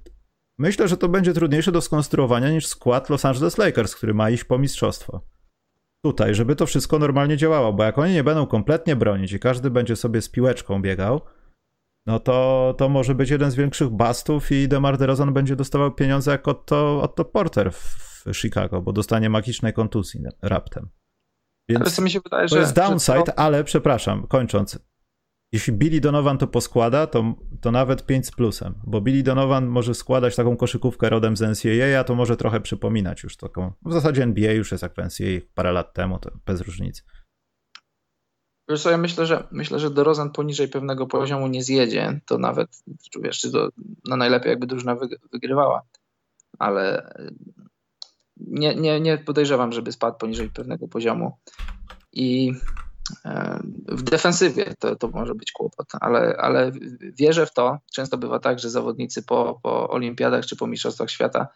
myślę, że to będzie trudniejsze do skonstruowania niż skład Los Angeles Lakers, który ma iść po mistrzostwo. tutaj, żeby to wszystko normalnie działało, bo jak oni nie będą kompletnie bronić i każdy będzie sobie z piłeczką biegał, no to, to może być jeden z większych bastów i DeMar DeRozan będzie dostawał pieniądze jak Otto, Otto Porter w Chicago, bo dostanie magicznej kontuzji raptem. Więc ale mi się wydaje, to że, jest downside, to... ale przepraszam, kończąc. Jeśli Billy Donovan to poskłada, to, to nawet 5 z plusem, bo Billy Donovan może składać taką koszykówkę rodem z NCAA, a to może trochę przypominać już taką. W zasadzie NBA już jest jak w NCAA parę lat temu, to bez różnicy. Wiesz co, ja myślę, że myślę, że DeRozan poniżej pewnego poziomu nie zjedzie, to nawet, wiesz, to, no najlepiej jakby drużyna wygrywała, ale nie, nie, nie podejrzewam, żeby spadł poniżej pewnego poziomu i w defensywie to, to może być kłopot, ale, ale wierzę w to. Często bywa tak, że zawodnicy po, po olimpiadach czy po mistrzostwach świata,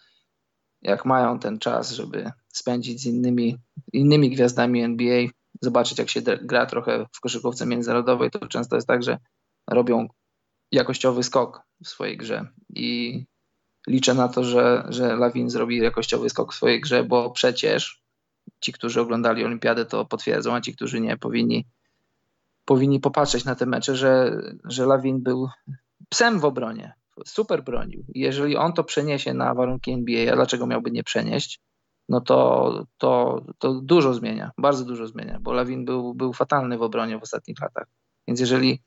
jak mają ten czas, żeby spędzić z innymi, innymi gwiazdami NBA, zobaczyć, jak się gra trochę w koszykówce międzynarodowej, to często jest tak, że robią jakościowy skok w swojej grze. I liczę na to, że, że Lawin zrobi jakościowy skok w swojej grze, bo przecież ci, którzy oglądali Olimpiadę, to potwierdzą, a ci, którzy nie, powinni, powinni popatrzeć na te mecze, że, że Lawin był psem w obronie. Super bronił. Jeżeli on to przeniesie na warunki NBA, a dlaczego miałby nie przenieść? no to, to, to dużo zmienia, bardzo dużo zmienia, bo Lawin był, był fatalny w obronie w ostatnich latach. Więc jeżeli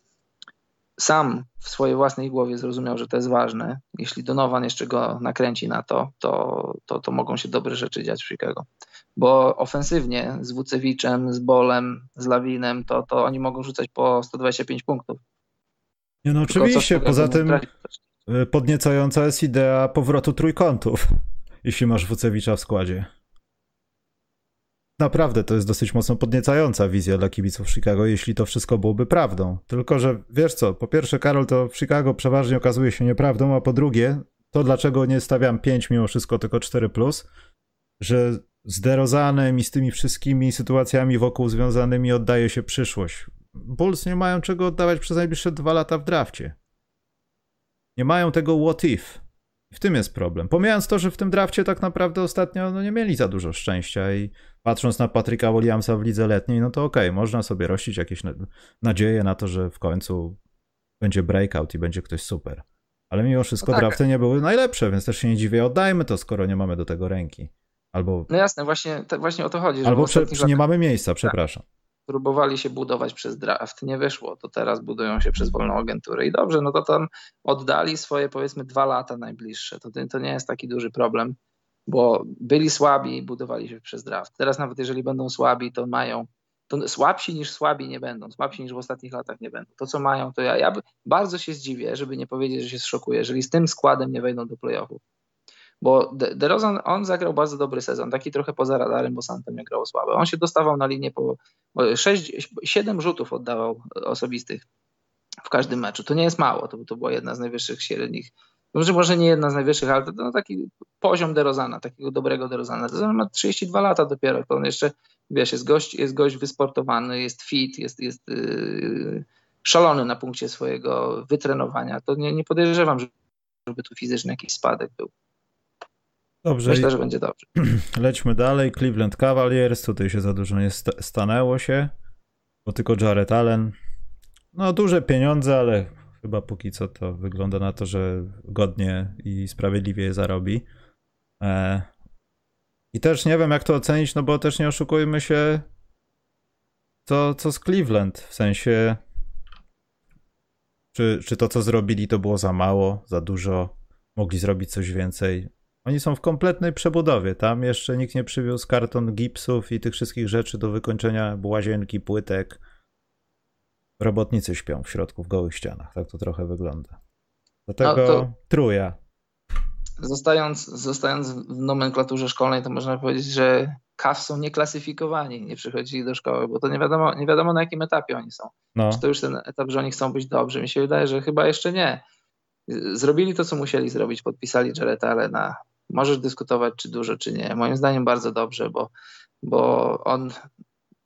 sam w swojej własnej głowie zrozumiał, że to jest ważne, jeśli Donovan jeszcze go nakręci na to, to, to, to mogą się dobre rzeczy dziać w Chicago. Bo ofensywnie z Wucewiczem, z Bolem, z Lawinem, to, to oni mogą rzucać po 125 punktów. Nie no oczywiście, poza tym podniecająca jest idea powrotu trójkątów *laughs* jeśli masz Wucewicza w składzie. Naprawdę to jest dosyć mocno podniecająca wizja dla kibiców Chicago, jeśli to wszystko byłoby prawdą. Tylko, że wiesz co, po pierwsze, Karol, to w Chicago przeważnie okazuje się nieprawdą, a po drugie, to dlaczego nie stawiam 5 mimo wszystko, tylko 4, plus, że z DeRozanem i z tymi wszystkimi sytuacjami wokół związanymi oddaje się przyszłość. Bulls nie mają czego oddawać przez najbliższe dwa lata w drafcie. Nie mają tego what if. W tym jest problem. Pomijając to, że w tym drafcie tak naprawdę ostatnio no, nie mieli za dużo szczęścia i patrząc na Patryka Williamsa w lidze letniej, no to okej, okay, można sobie rościć jakieś nadzieje na to, że w końcu będzie breakout i będzie ktoś super. Ale mimo wszystko no tak. drafty nie były najlepsze, więc też się nie dziwię, oddajmy to, skoro nie mamy do tego ręki. Albo... No jasne, właśnie, tak właśnie o to chodzi. Albo prze, nie mamy miejsca, przepraszam. Tak próbowali się budować przez draft, nie wyszło, to teraz budują się przez wolną agenturę i dobrze, no to tam oddali swoje powiedzmy dwa lata najbliższe, to, to nie jest taki duży problem, bo byli słabi i budowali się przez draft. Teraz nawet jeżeli będą słabi, to mają, to słabsi niż słabi nie będą, słabsi niż w ostatnich latach nie będą. To co mają, to ja, ja bardzo się zdziwię, żeby nie powiedzieć, że się zszokuję, jeżeli z tym składem nie wejdą do playoffów bo DeRozan, on zagrał bardzo dobry sezon, taki trochę poza radarem, bo nie grał słabe. On się dostawał na linię po 6, 7 rzutów oddawał osobistych w każdym meczu. To nie jest mało, to, to była jedna z najwyższych średnich. Może, może nie jedna z najwyższych, ale to no, taki poziom DeRozana, takiego dobrego DeRozana. DeRozan ma 32 lata dopiero, to on jeszcze, wiesz, jest gość, jest gość wysportowany, jest fit, jest, jest yy, szalony na punkcie swojego wytrenowania. To nie, nie podejrzewam, żeby tu fizyczny jakiś spadek był. Dobrze. Myślę, że będzie dobrze. *clears throat* Lećmy dalej. Cleveland Cavaliers. Tutaj się za dużo nie st stanęło się, bo tylko Jared Allen. No, duże pieniądze, ale chyba póki co to wygląda na to, że godnie i sprawiedliwie je zarobi. E... I też nie wiem, jak to ocenić, no bo też nie oszukujmy się, to co z Cleveland, w sensie czy, czy to, co zrobili, to było za mało, za dużo, mogli zrobić coś więcej. Oni są w kompletnej przebudowie. Tam jeszcze nikt nie przywiózł karton gipsów i tych wszystkich rzeczy do wykończenia łazienki, płytek. Robotnicy śpią w środku, w gołych ścianach. Tak to trochę wygląda. Dlatego no to... truja. Zostając, zostając w nomenklaturze szkolnej, to można powiedzieć, że KAF są nieklasyfikowani, nie przychodzili do szkoły, bo to nie wiadomo, nie wiadomo na jakim etapie oni są. No. Czy to już ten etap, że oni chcą być dobrzy? Mi się wydaje, że chyba jeszcze nie. Zrobili to, co musieli zrobić, podpisali Jareta Allena, Możesz dyskutować, czy dużo, czy nie. Moim zdaniem bardzo dobrze, bo, bo on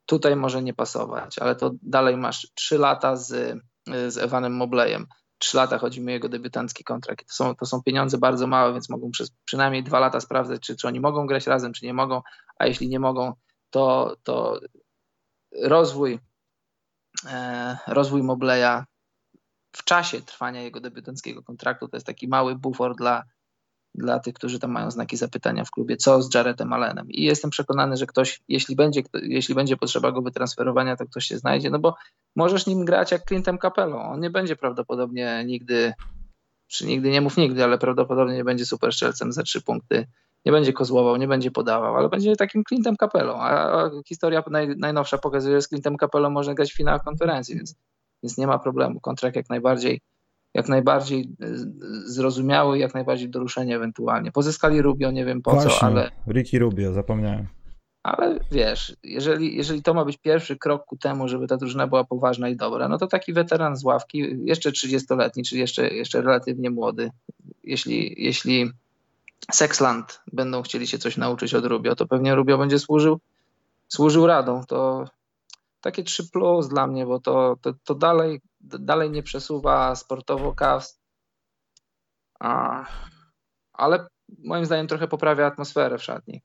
tutaj może nie pasować, ale to dalej masz trzy lata z, z Evanem Moblejem. Trzy lata chodzi mi o jego debiutancki kontrakt. To są, to są pieniądze bardzo małe, więc mogą przez przynajmniej dwa lata sprawdzać, czy, czy oni mogą grać razem, czy nie mogą, a jeśli nie mogą, to, to rozwój, e, rozwój Mobleya w czasie trwania jego debiutanckiego kontraktu to jest taki mały bufor dla, dla tych, którzy tam mają znaki zapytania w klubie, co z Jaretem Allenem. I jestem przekonany, że ktoś, jeśli będzie, jeśli będzie potrzeba go wytransferowania, to ktoś się znajdzie, no bo możesz nim grać jak Clintem Capello. On nie będzie prawdopodobnie nigdy, czy nigdy nie mów nigdy, ale prawdopodobnie nie będzie super strzelcem za trzy punkty. Nie będzie kozłował, nie będzie podawał, ale będzie takim Clintem Capello. A historia naj, najnowsza pokazuje, że z Clintem Capello można grać w finałach konferencji, więc, więc nie ma problemu. Kontrakt jak najbardziej jak najbardziej e, zrozumiały, jak najbardziej do ruszenia ewentualnie. Pozyskali Rubio, nie wiem po Właśnie, co, ale... Ricky Rubio, zapomniałem. Ale wiesz, jeżeli, jeżeli to ma być pierwszy krok ku temu, żeby ta drużyna była poważna i dobra, no to taki weteran z ławki, jeszcze 30-letni, czy jeszcze, jeszcze relatywnie młody, jeśli, jeśli Sexland będą chcieli się coś nauczyć od Rubio, to pewnie Rubio będzie służył, służył radą. To takie 3 plus dla mnie, bo to, to, to dalej, dalej nie przesuwa sportowo Cavs, ale moim zdaniem trochę poprawia atmosferę w szatni.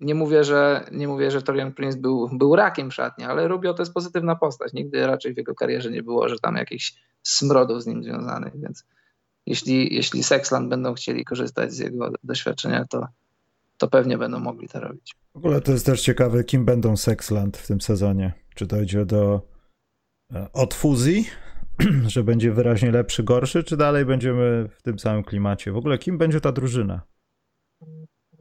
Nie mówię, że, nie mówię, że Torian Prince był, był rakiem w szatni, ale Rubio to jest pozytywna postać. Nigdy raczej w jego karierze nie było, że tam jakichś smrodów z nim związanych, więc jeśli, jeśli Sexland będą chcieli korzystać z jego doświadczenia, to, to pewnie będą mogli to robić. W ogóle to jest też ciekawe, kim będą Sexland w tym sezonie. Czy dojdzie do e, odfuzji, *clears throat* że będzie wyraźnie lepszy, gorszy, czy dalej będziemy w tym samym klimacie? W ogóle kim będzie ta drużyna?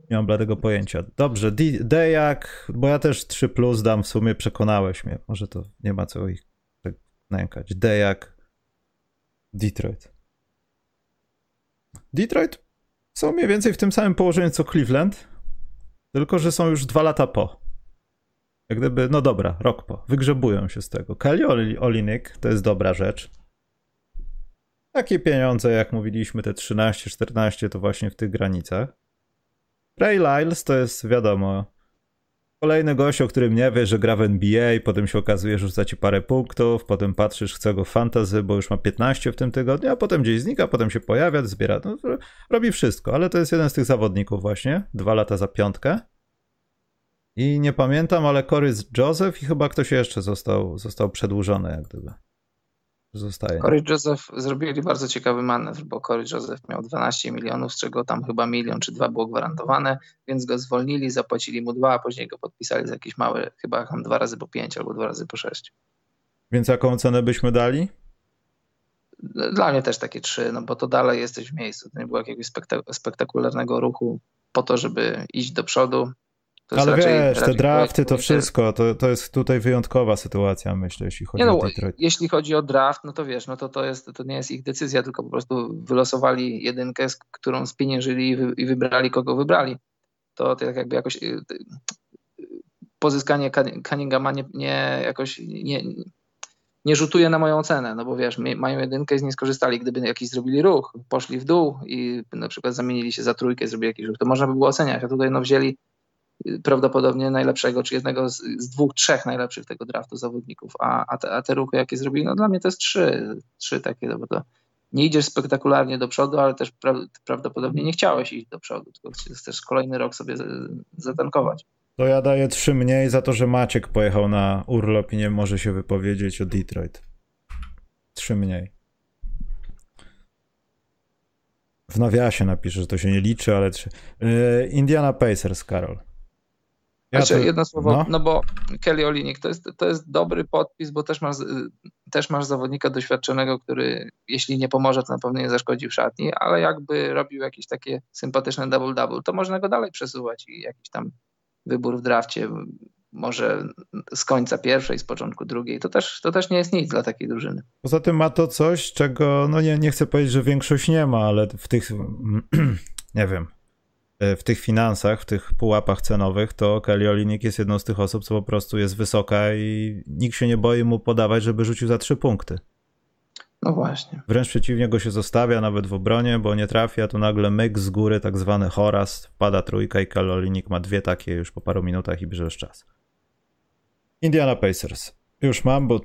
Nie mam bladego pojęcia. Dobrze, Dejak, bo ja też 3 plus dam, w sumie przekonałeś mnie. Może to nie ma co ich tak nękać. Dejak, Detroit. Detroit są mniej więcej w tym samym położeniu co Cleveland, tylko że są już dwa lata po. Jak gdyby, no dobra, rok po. Wygrzebują się z tego. Kelly Olinik to jest dobra rzecz. Takie pieniądze, jak mówiliśmy, te 13-14 to właśnie w tych granicach. Ray Lyles to jest, wiadomo, Kolejny gość, o którym nie wiesz, że gra w NBA, potem się okazuje, że rzuca ci parę punktów, potem patrzysz, chce go fantasy, bo już ma 15 w tym tygodniu, a potem gdzieś znika, potem się pojawia, zbiera, no, robi wszystko, ale to jest jeden z tych zawodników właśnie, dwa lata za piątkę. I nie pamiętam, ale Corey Joseph i chyba ktoś jeszcze został, został przedłużony jak gdyby zostaje. Corey Joseph zrobili bardzo ciekawy manewr, bo Corey Joseph miał 12 milionów, z czego tam chyba milion czy dwa było gwarantowane, więc go zwolnili, zapłacili mu dwa, a później go podpisali za jakieś małe, chyba tam dwa razy po pięć albo dwa razy po sześć. Więc jaką cenę byśmy dali? Dla mnie też takie trzy, no bo to dalej jesteś w miejscu. To nie było jakiegoś spektakularnego ruchu po to, żeby iść do przodu. Ale raczej, wiesz, raczej te drafty, to wszystko, to, to jest tutaj wyjątkowa sytuacja, myślę, jeśli chodzi nie, no, o Detroit. Jeśli chodzi o draft, no to wiesz, no to, to, jest, to nie jest ich decyzja, tylko po prostu wylosowali jedynkę, z którą spieniężyli i wybrali, kogo wybrali. To, to jakby jakoś y, pozyskanie Cunninghama nie, nie jakoś nie, nie rzutuje na moją cenę, no bo wiesz, mają jedynkę i z niej skorzystali. Gdyby jakiś zrobili ruch, poszli w dół i na przykład zamienili się za trójkę, zrobili jakiś ruch, to można by było oceniać, a tutaj no wzięli prawdopodobnie najlepszego, czy jednego z, z, dwóch, trzech najlepszych tego draftu zawodników, a, a, te, a te ruchy, jakie zrobili, no dla mnie to jest trzy, trzy takie, no bo to nie idziesz spektakularnie do przodu, ale też pra, prawdopodobnie nie chciałeś iść do przodu, tylko chcesz kolejny rok sobie zatankować. To ja daję trzy mniej za to, że Maciek pojechał na urlop i nie może się wypowiedzieć o Detroit. Trzy mniej. W nawiasie napiszę, że to się nie liczy, ale trzy. Yy, Indiana Pacers, Karol. Ja znaczy, to, jedno słowo, no. no. bo Kelly Olinik to jest, to jest dobry podpis, bo też masz, też masz zawodnika doświadczonego, który jeśli nie pomoże, to na pewno nie zaszkodzi w szatni, ale jakby robił jakieś takie sympatyczne double-double, to można go dalej przesuwać i jakiś tam wybór w drafcie może z końca pierwszej, z początku drugiej, to też, to też nie jest nic dla takiej drużyny. Poza tym ma to coś, czego, no nie, nie chcę powiedzieć, że większość nie ma, ale w tych, *clears throat* nie wiem, w tych finansach, w tych pułapach cenowych, to Kelly Olinik jest jedną z tych osób, co po prostu jest wysoka i nikt się nie boi mu podawać, żeby rzucił za trzy punkty. No właśnie. Wręcz przeciwnie go się zostawia nawet w obronie, bo nie trafia, tu nagle myk z góry, tak zwany horas, wpada trójka i Kelly Olinik ma dwie takie już po paru minutach i bierzesz czas. Indiana Pacers. Już mam, bo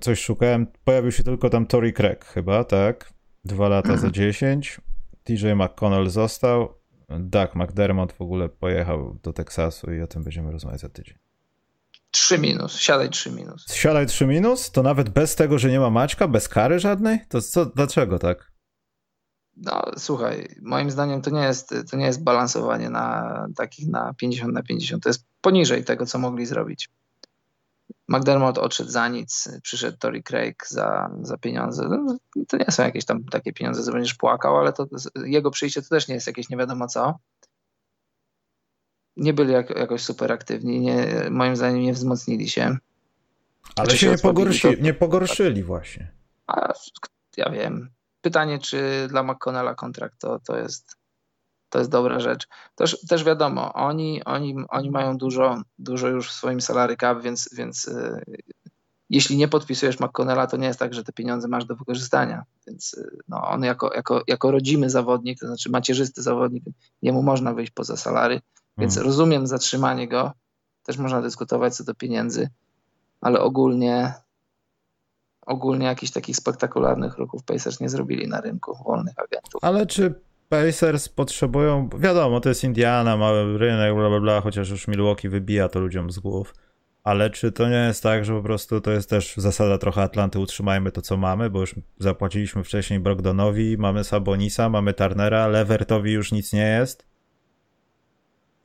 coś szukałem. Pojawił się tylko tam Tory Craig chyba, tak? Dwa lata za *clears throat* dziesięć. TJ McConnell został. Doug McDermott w ogóle pojechał do Teksasu i o tym będziemy rozmawiać za tydzień. 3 minus, siadaj 3 minus. Siadaj 3 minus? To nawet bez tego, że nie ma Maćka, bez kary żadnej? To co, dlaczego tak? No słuchaj, moim zdaniem to nie jest, to nie jest balansowanie na takich na 50 na 50. To jest poniżej tego, co mogli zrobić. McDermott odszedł za nic, przyszedł Tory Craig za, za pieniądze. No, to nie są jakieś tam takie pieniądze, że będziesz płakał, ale to, jego przyjście to też nie jest jakieś nie wiadomo co. Nie byli jak, jakoś super aktywni, nie, moim zdaniem nie wzmocnili się. Ale znaczy się, nie, pogorszy, to... nie pogorszyli właśnie. A, ja wiem. Pytanie, czy dla McConnella kontrakt to, to jest to jest dobra rzecz. Też, też wiadomo, oni, oni, oni mają dużo, dużo już w swoim salary cap, więc, więc yy, jeśli nie podpisujesz McConnella, to nie jest tak, że te pieniądze masz do wykorzystania. Więc yy, no, on jako, jako, jako rodzimy zawodnik, to znaczy macierzysty zawodnik, jemu można wyjść poza salary, więc hmm. rozumiem zatrzymanie go. Też można dyskutować co do pieniędzy, ale ogólnie ogólnie jakichś takich spektakularnych ruchów Pacers nie zrobili na rynku wolnych agentów. Ale czy Pacers potrzebują, wiadomo, to jest Indiana, mały rynek, bla bla bla, chociaż już Milwaukee wybija to ludziom z głów. Ale czy to nie jest tak, że po prostu to jest też zasada trochę Atlanty, utrzymajmy to, co mamy, bo już zapłaciliśmy wcześniej Brogdonowi, mamy Sabonisa, mamy Turnera, Levertowi już nic nie jest.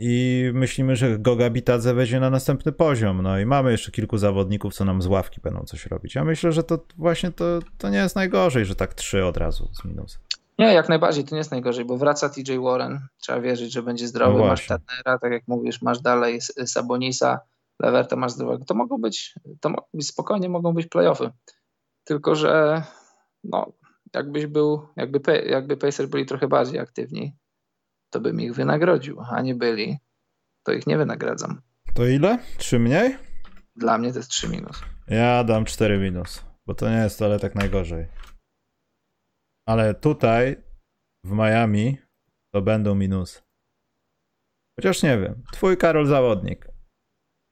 I myślimy, że Goga Bitadze wejdzie na następny poziom. No i mamy jeszcze kilku zawodników, co nam z ławki będą coś robić. Ja myślę, że to właśnie to, to nie jest najgorzej, że tak trzy od razu z minusem. Nie, jak najbardziej, to nie jest najgorzej, bo wraca TJ Warren, trzeba wierzyć, że będzie zdrowy, no masz Turnera, tak jak mówisz, masz dalej Sabonisa, Leverta masz zdrowego, to mogą być, to mogą być spokojnie, mogą być playoffy, tylko że no, jakbyś był, jakby, jakby Pacers byli trochę bardziej aktywni, to bym ich wynagrodził, a nie byli, to ich nie wynagradzam. To ile? Trzy mniej? Dla mnie to jest trzy minus. Ja dam cztery minus, bo to nie jest wcale tak najgorzej. Ale tutaj w Miami to będą minusy. Chociaż nie wiem. Twój Karol zawodnik.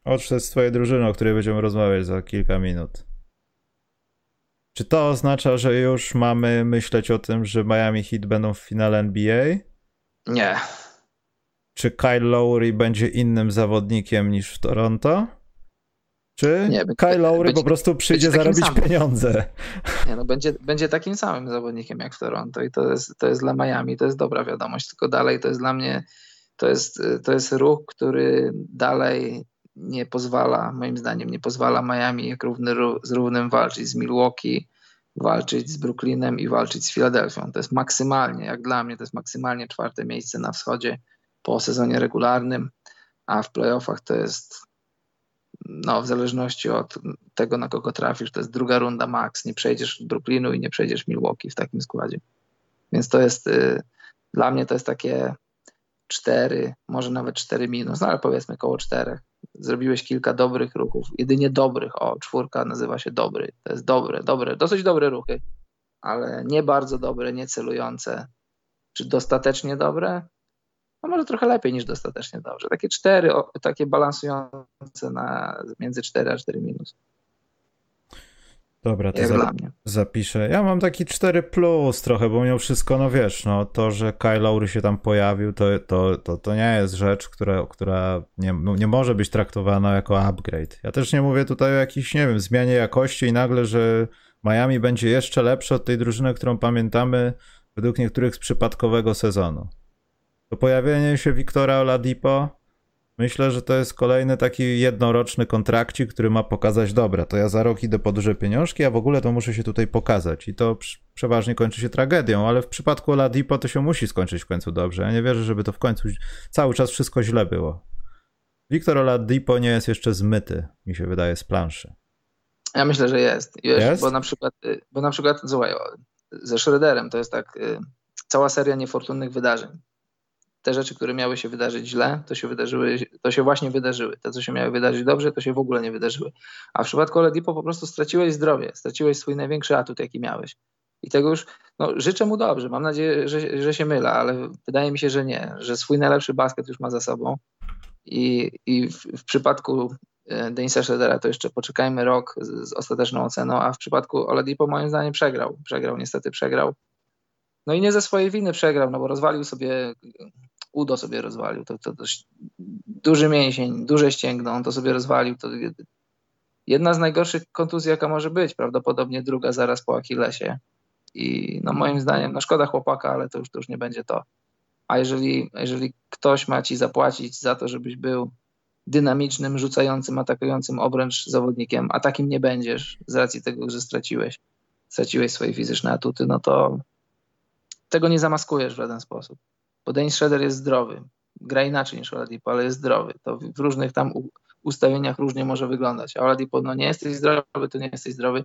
Odszedł z twojej drużyny, o której będziemy rozmawiać za kilka minut. Czy to oznacza, że już mamy myśleć o tym, że Miami Heat będą w finale NBA? Nie. Czy Kyle Lowry będzie innym zawodnikiem niż w Toronto? Czy nie, Kyle Lowry będzie, po prostu przyjdzie zarobić samym. pieniądze? Nie, no będzie, będzie takim samym zawodnikiem jak w Toronto i to jest, to jest dla Miami, to jest dobra wiadomość, tylko dalej to jest dla mnie, to jest, to jest ruch, który dalej nie pozwala, moim zdaniem, nie pozwala Miami jak równy, z równym walczyć z Milwaukee, walczyć z Brooklynem i walczyć z Filadelfią. To jest maksymalnie, jak dla mnie, to jest maksymalnie czwarte miejsce na wschodzie po sezonie regularnym, a w playoffach to jest no, w zależności od tego, na kogo trafisz, to jest druga runda max. Nie przejdziesz Brooklynu i nie przejdziesz Milwaukee w takim składzie. Więc to jest y, dla mnie to jest takie cztery, może nawet cztery minus, no ale powiedzmy koło czterech. Zrobiłeś kilka dobrych ruchów, jedynie dobrych. O, czwórka nazywa się dobry. To jest dobre, dobre, dosyć dobre ruchy, ale nie bardzo dobre, nie celujące. Czy dostatecznie dobre? No może trochę lepiej niż dostatecznie dobrze. Takie cztery, takie balansujące na między 4 a 4 minus. Dobra, to za, zapiszę. Ja mam taki 4 plus trochę, bo mimo wszystko, no wiesz, no to, że Kyle Lowry się tam pojawił, to, to, to, to nie jest rzecz, która, która nie, no, nie może być traktowana jako upgrade. Ja też nie mówię tutaj o jakiejś, nie wiem, zmianie jakości i nagle, że Miami będzie jeszcze lepsze od tej drużyny, którą pamiętamy według niektórych z przypadkowego sezonu. To pojawienie się Wiktora Oladipo, myślę, że to jest kolejny taki jednoroczny kontrakcik, który ma pokazać, dobra, to ja za rok idę po duże pieniążki, a w ogóle to muszę się tutaj pokazać. I to przeważnie kończy się tragedią, ale w przypadku Oladipo to się musi skończyć w końcu dobrze. Ja nie wierzę, żeby to w końcu cały czas wszystko źle było. Wiktor Oladipo nie jest jeszcze zmyty, mi się wydaje, z planszy. Ja myślę, że jest. Jest? Bo na przykład, y, bo na przykład słuchaj, ze Schroederem to jest tak y, cała seria niefortunnych wydarzeń te rzeczy, które miały się wydarzyć źle, to się wydarzyły, to się właśnie wydarzyły. Te, co się miały wydarzyć dobrze, to się w ogóle nie wydarzyły. A w przypadku Oledipo po prostu straciłeś zdrowie, straciłeś swój największy atut, jaki miałeś. I tego już, no, życzę mu dobrze. Mam nadzieję, że, że się mylę, ale wydaje mi się, że nie, że swój najlepszy basket już ma za sobą. I, i w, w przypadku e, Denisa Schroedera to jeszcze poczekajmy rok z, z ostateczną oceną, a w przypadku Oladipo moim zdaniem przegrał. Przegrał, niestety przegrał. No i nie ze swojej winy przegrał, no bo rozwalił sobie Udo sobie rozwalił. To, to dość duży mięsień, duże ścięgno, on to sobie rozwalił. To jedna z najgorszych kontuzji, jaka może być, prawdopodobnie druga zaraz po Achillesie. I no moim zdaniem, no szkoda chłopaka, ale to już, to już nie będzie to. A jeżeli, jeżeli ktoś ma ci zapłacić za to, żebyś był dynamicznym, rzucającym, atakującym obręcz zawodnikiem, a takim nie będziesz z racji tego, że straciłeś, straciłeś swoje fizyczne atuty, no to tego nie zamaskujesz w żaden sposób. Bo Dennis Schroeder jest zdrowy, gra inaczej niż Oladipo, ale jest zdrowy. To w różnych tam ustawieniach różnie może wyglądać. A Oladipo, no nie jesteś zdrowy, to nie jesteś zdrowy.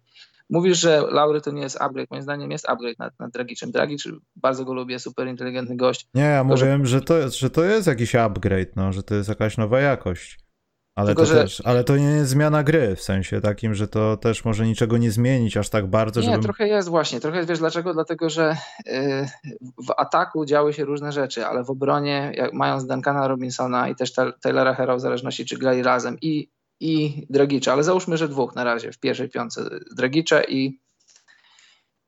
Mówisz, że Laury to nie jest upgrade. Moim zdaniem jest upgrade nad, nad Dragiczem. Dragic, bardzo go lubię, super inteligentny gość. Nie, ja mówiłem, że... że... to, że to jest jakiś upgrade, no, że to jest jakaś nowa jakość. Ale, Tylko, to że... też, ale to nie jest zmiana gry, w sensie takim, że to też może niczego nie zmienić aż tak bardzo. Nie, żebym... trochę jest właśnie. Trochę wiesz dlaczego? Dlatego, że y, w ataku działy się różne rzeczy, ale w obronie, jak mając Duncana Robinsona i też Taylora Hera, w zależności czy grali razem i, i Dragicza, ale załóżmy, że dwóch na razie w pierwszej piątce Dragicza i,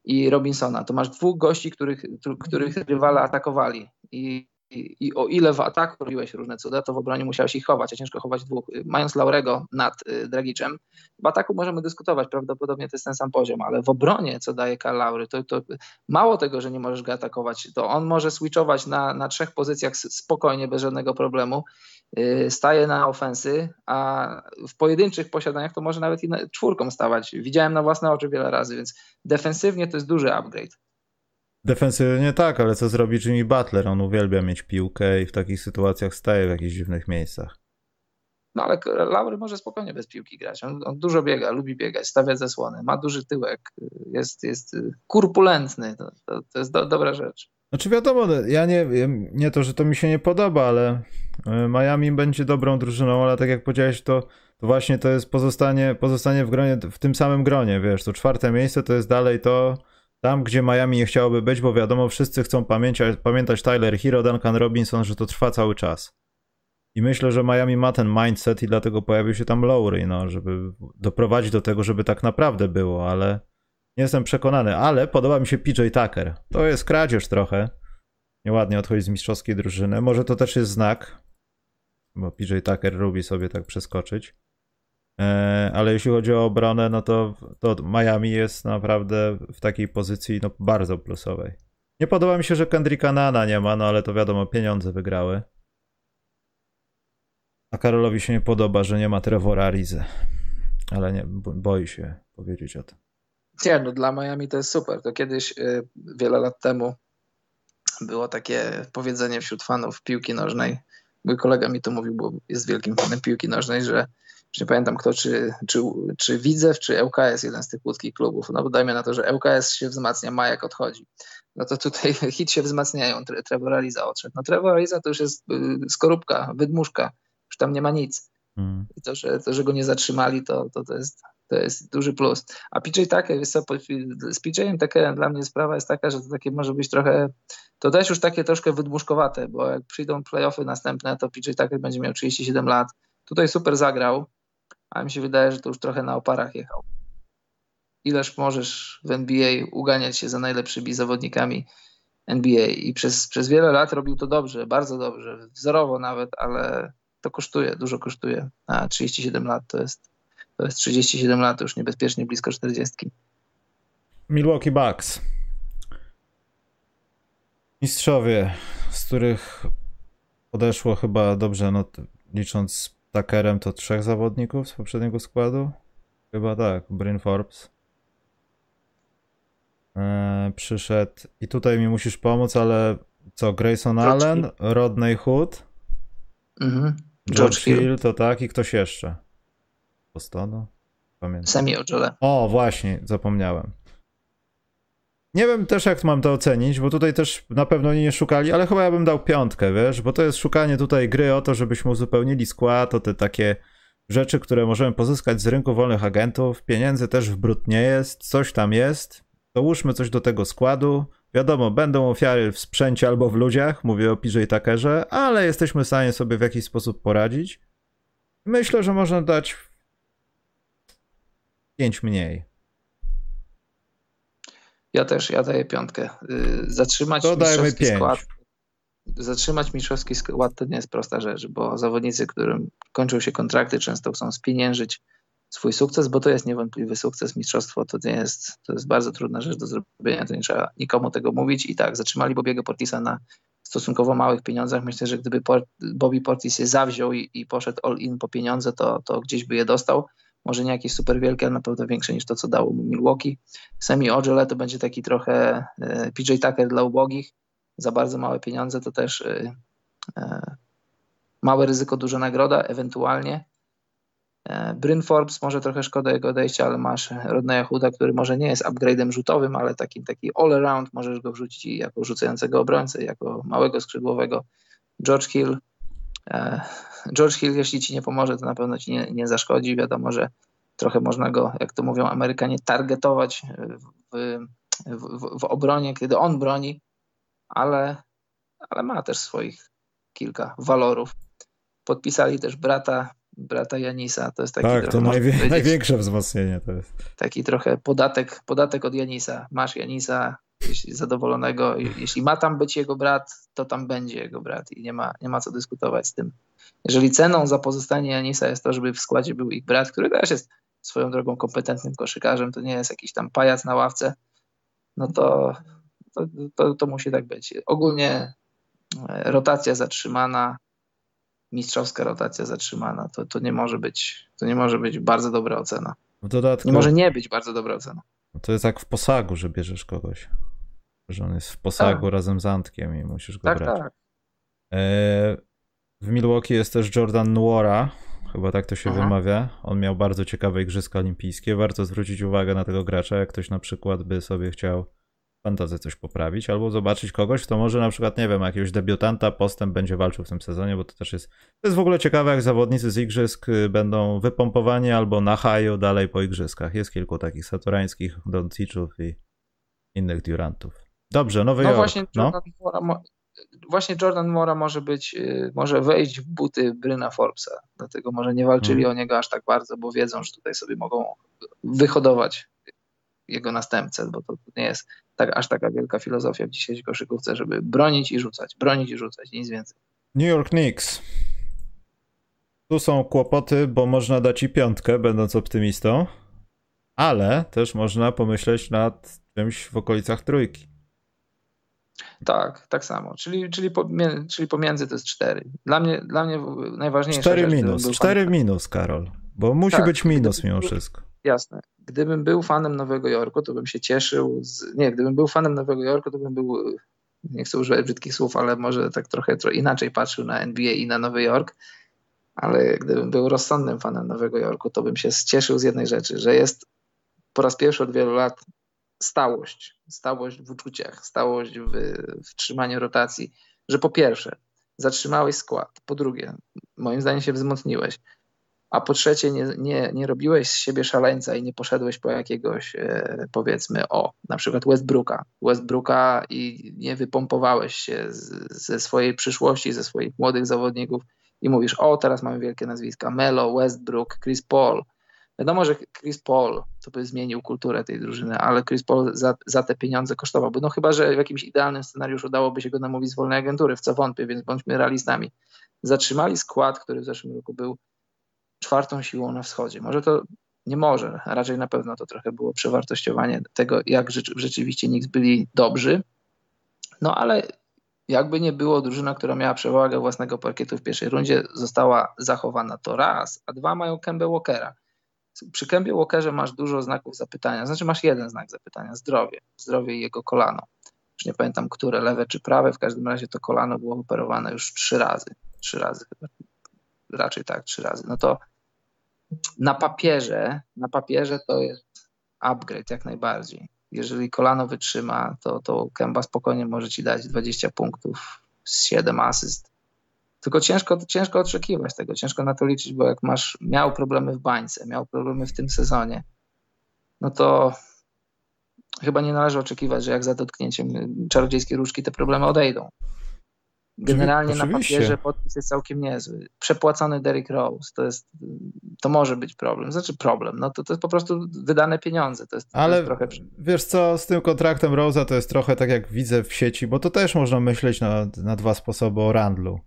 i Robinsona, to masz dwóch gości, których, których rywale atakowali i i, o ile w ataku robiłeś różne cuda, to w obronie musiałeś ich chować, a ciężko chować dwóch. Mając Laurego nad y, Dragiczem, w ataku możemy dyskutować, prawdopodobnie to jest ten sam poziom, ale w obronie, co daje Karl Laury, to, to mało tego, że nie możesz go atakować, to on może switchować na, na trzech pozycjach spokojnie, bez żadnego problemu, yy, staje na ofensy, a w pojedynczych posiadaniach to może nawet i czwórką stawać. Widziałem na własne oczy wiele razy, więc defensywnie to jest duży upgrade. Defensywnie tak, ale co zrobi Jimmy Butler? On uwielbia mieć piłkę i w takich sytuacjach staje w jakichś dziwnych miejscach. No ale Laury może spokojnie bez piłki grać. On, on, dużo biega, lubi biegać, stawia zasłony, ma duży tyłek, jest, jest kurpulentny. To, to, to jest do, dobra rzecz. Znaczy wiadomo, ja nie, nie to, że to mi się nie podoba, ale e, Miami będzie dobrą drużyną, ale tak jak powiedziałeś, to, to właśnie to jest pozostanie, pozostanie w gronie, w tym samym gronie, wiesz, to czwarte miejsce to jest dalej to, tam, gdzie Miami nie chciałoby być, bo wiadomo, wszyscy chcą pamiętać, pamiętać Tyler Hero, Duncan Robinson, że to trwa cały czas. I myślę, że Miami ma ten mindset i dlatego pojawił się tam Lowry, no, żeby doprowadzić do tego, żeby tak naprawdę było, ale nie jestem przekonany. Ale podoba mi się PJ Tucker. To jest kradzież trochę. Nieładnie odchodzi z mistrzowskiej drużyny. Może to też jest znak, bo PJ Tucker lubi sobie tak przeskoczyć. E, ale jeśli chodzi o obronę, no to, to Miami jest naprawdę w takiej pozycji no, bardzo plusowej. Nie podoba mi się, że Kendricka Nana nie ma, no ale to wiadomo, pieniądze wygrały. A Karolowi się nie podoba, że nie ma Trevora Arizy. Ale nie, boi się powiedzieć o tym. Nie, no dla Miami to jest super. To kiedyś, y, wiele lat temu, było takie powiedzenie wśród fanów piłki nożnej. Mój kolega mi to mówił, bo jest wielkim fanem piłki nożnej, że już nie pamiętam kto, czy, czy, czy Widzew, czy ŁKS, jeden z tych łódzkich klubów. No bo dajmy na to, że ŁKS się wzmacnia, Majak odchodzi. No to tutaj *laughs* hit się wzmacniają, Trevor Ariza odszedł. No Trevor Ariza to już jest y, skorupka, wydmuszka, już tam nie ma nic. Hmm. I to że, to, że go nie zatrzymali, to, to, to, jest, to jest duży plus. A PJ Tucker, wiesz co, z PJ-em Tuckerem dla mnie sprawa jest taka, że to takie może być trochę, to też już takie troszkę wydmuszkowate, bo jak przyjdą playoffy następne, to PJ Tucker będzie miał 37 lat. Tutaj super zagrał, a mi się wydaje, że to już trochę na oparach jechał. Ileż możesz w NBA uganiać się za najlepszymi zawodnikami NBA i przez, przez wiele lat robił to dobrze, bardzo dobrze, wzorowo nawet, ale to kosztuje, dużo kosztuje. A 37 lat to jest, to jest 37 lat, już niebezpiecznie blisko 40. Milwaukee Bucks. Mistrzowie, z których odeszło chyba dobrze, no licząc Tuckerem to trzech zawodników z poprzedniego składu? Chyba tak, Bryn Forbes. Eee, przyszedł i tutaj mi musisz pomóc, ale co, Grayson George Allen, Hill. Rodney Hood, mhm. George, George Hill. Hill to tak i ktoś jeszcze? Bostonu? Pamiętam. Semi Ojole. O, właśnie, zapomniałem. Nie wiem też, jak mam to ocenić, bo tutaj też na pewno nie szukali, ale chyba ja bym dał piątkę, wiesz, bo to jest szukanie tutaj gry o to, żebyśmy uzupełnili skład, o te takie rzeczy, które możemy pozyskać z rynku wolnych agentów. Pieniędzy też w brud nie jest, coś tam jest. Dołóżmy coś do tego składu. Wiadomo, będą ofiary w sprzęcie albo w ludziach, mówię o PJ Tuckerze, ale jesteśmy w stanie sobie w jakiś sposób poradzić. Myślę, że można dać pięć mniej. Ja też, ja daję piątkę. Y, zatrzymać to pięć. skład. zatrzymać mistrzowski skład to nie jest prosta rzecz, bo zawodnicy, którym kończą się kontrakty, często chcą spieniężyć swój sukces, bo to jest niewątpliwy sukces. Mistrzostwo to nie jest, to jest bardzo trudna rzecz do zrobienia, to nie trzeba nikomu tego mówić. I tak, zatrzymali Bobiego Portisa na stosunkowo małych pieniądzach. Myślę, że gdyby Bobby Portis się zawziął i, i poszedł all in po pieniądze, to, to gdzieś by je dostał. Może nie jakieś super wielkie, ale na pewno większe niż to, co dało mu Milwaukee. Semi Ojole to będzie taki trochę e, PJ Tucker dla ubogich. Za bardzo małe pieniądze to też e, e, małe ryzyko, duża nagroda, ewentualnie. Bryn Forbes, może trochę szkoda jego odejścia, ale masz Rodneya Hooda, który może nie jest upgrade'em rzutowym, ale takim taki all-around, możesz go wrzucić jako rzucającego obrońcę, jako małego skrzydłowego. George Hill, George Hill, jeśli ci nie pomoże, to na pewno ci nie, nie zaszkodzi. Wiadomo, że trochę można go, jak to mówią Amerykanie, targetować w, w, w obronie, kiedy on broni, ale, ale ma też swoich kilka walorów. Podpisali też brata brata Janisa. To jest taki tak, to najwie największe wzmocnienie to jest. Taki trochę podatek, podatek od Janisa. Masz Janisa, zadowolonego, jeśli ma tam być jego brat, to tam będzie jego brat i nie ma, nie ma co dyskutować z tym. Jeżeli ceną za pozostanie Janisa jest to, żeby w składzie był ich brat, który też jest swoją drogą kompetentnym koszykarzem, to nie jest jakiś tam pajac na ławce, no to, to, to, to musi tak być. Ogólnie e, rotacja zatrzymana, mistrzowska rotacja zatrzymana. To, to, nie może być, to nie może być bardzo dobra ocena. W dodatku, nie może nie być bardzo dobra ocena. To jest jak w posagu, że bierzesz kogoś. Że on jest w posagu tak. razem z Antkiem i musisz go tak, brać. Tak. E, w Milwaukee jest też Jordan Nuora, chyba tak to się Aha. wymawia. On miał bardzo ciekawe igrzyska olimpijskie. Warto zwrócić uwagę na tego gracza, jak ktoś na przykład by sobie chciał fantazję coś poprawić, albo zobaczyć kogoś, kto może na przykład, nie wiem, jakiegoś debiutanta postęp będzie walczył w tym sezonie, bo to też jest, to jest w ogóle ciekawe, jak zawodnicy z igrzysk y, będą wypompowani albo na haju dalej po igrzyskach. Jest kilku takich saturańskich Donciców i innych Durantów. Dobrze, Nowy no Jork. Właśnie no? Jordan, no? Mora, właśnie Jordan Mora może być, y, może wejść w buty Bryna Forbesa, dlatego może nie walczyli hmm. o niego aż tak bardzo, bo wiedzą, że tutaj sobie mogą wyhodować jego następcę, bo to nie jest tak, aż taka wielka filozofia w dzisiejszej koszykówce, żeby bronić i rzucać, bronić i rzucać, nic więcej. New York Knicks. Tu są kłopoty, bo można dać i piątkę, będąc optymistą, ale też można pomyśleć nad czymś w okolicach trójki. Tak, tak samo. Czyli, czyli, pomiędzy, czyli pomiędzy to jest cztery. Dla mnie, dla mnie najważniejsze. Cztery minus, cztery minus, Karol. Bo musi tak, być minus mimo *laughs* wszystko. Jasne. Gdybym był fanem Nowego Jorku, to bym się cieszył. Z... Nie, gdybym był fanem Nowego Jorku, to bym był, nie chcę używać brzydkich słów, ale może tak trochę, trochę inaczej patrzył na NBA i na Nowy Jork. Ale gdybym był rozsądnym fanem Nowego Jorku, to bym się cieszył z jednej rzeczy, że jest po raz pierwszy od wielu lat stałość. Stałość w uczuciach, stałość w, w trzymaniu rotacji. Że po pierwsze, zatrzymałeś skład. Po drugie, moim zdaniem się wzmocniłeś a po trzecie nie, nie, nie robiłeś z siebie szaleńca i nie poszedłeś po jakiegoś e, powiedzmy o, na przykład Westbrooka, Westbrooka i nie wypompowałeś się z, ze swojej przyszłości, ze swoich młodych zawodników i mówisz, o teraz mamy wielkie nazwiska, Melo, Westbrook, Chris Paul. Wiadomo, że Chris Paul to by zmienił kulturę tej drużyny, ale Chris Paul za, za te pieniądze kosztowałby. No chyba, że w jakimś idealnym scenariuszu udałoby się go namówić z wolnej agentury, w co wątpię, więc bądźmy realistami. Zatrzymali skład, który w zeszłym roku był czwartą siłą na wschodzie. Może to nie może, a raczej na pewno to trochę było przewartościowanie tego, jak rzeczywiście Knicks byli dobrzy. No ale jakby nie było, drużyna, która miała przewagę własnego parkietu w pierwszej rundzie, została zachowana to raz, a dwa mają Kemba Walkera. Przy Kembie Walkerze masz dużo znaków zapytania, znaczy masz jeden znak zapytania, zdrowie, zdrowie i jego kolano. Już nie pamiętam, które, lewe czy prawe, w każdym razie to kolano było operowane już trzy razy, trzy razy raczej tak, trzy razy. No to na papierze, na papierze to jest upgrade jak najbardziej. Jeżeli kolano wytrzyma, to, to Kemba spokojnie może ci dać 20 punktów, 7 asyst. Tylko ciężko, ciężko oczekiwać tego, ciężko na to liczyć, bo jak masz, miał problemy w bańce, miał problemy w tym sezonie, no to chyba nie należy oczekiwać, że jak za dotknięciem czarodziejskiej różki te problemy odejdą. Generalnie na papierze podpis jest całkiem niezły. Przepłacony Derrick Rose to jest, to może być problem. Znaczy problem, no to, to jest po prostu wydane pieniądze. To jest, Ale to jest trochę... wiesz co, z tym kontraktem Rose'a to jest trochę tak jak widzę w sieci, bo to też można myśleć na, na dwa sposoby o Randlu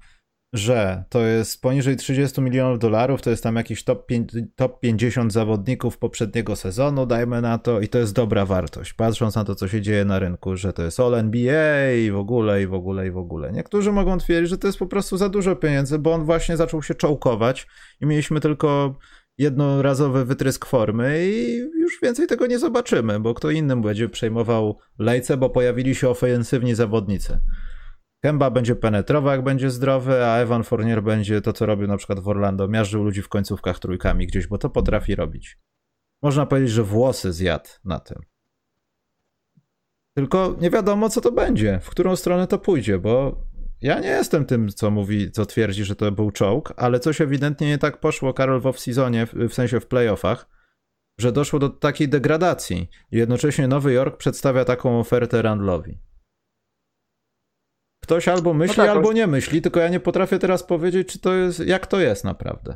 że to jest poniżej 30 milionów dolarów, to jest tam jakiś top, top 50 zawodników poprzedniego sezonu, dajmy na to, i to jest dobra wartość, patrząc na to, co się dzieje na rynku, że to jest All NBA i w ogóle, i w ogóle, i w ogóle. Niektórzy mogą twierdzić, że to jest po prostu za dużo pieniędzy, bo on właśnie zaczął się czołkować i mieliśmy tylko jednorazowy wytrysk formy i już więcej tego nie zobaczymy, bo kto innym będzie przejmował lejce, bo pojawili się ofensywni zawodnicy. Kemba będzie penetrował, jak będzie zdrowy, a Evan Fournier będzie to, co robił na przykład w Orlando, miażdżył ludzi w końcówkach trójkami gdzieś, bo to potrafi robić. Można powiedzieć, że włosy zjadł na tym. Tylko nie wiadomo, co to będzie, w którą stronę to pójdzie, bo ja nie jestem tym, co mówi, co twierdzi, że to był czołg, ale coś ewidentnie nie tak poszło, Karol, w off-seasonie, w sensie w playoffach, że doszło do takiej degradacji. Jednocześnie Nowy Jork przedstawia taką ofertę Randlowi. Ktoś albo myśli, no tak, albo nie myśli, tylko ja nie potrafię teraz powiedzieć, czy to jest, jak to jest naprawdę.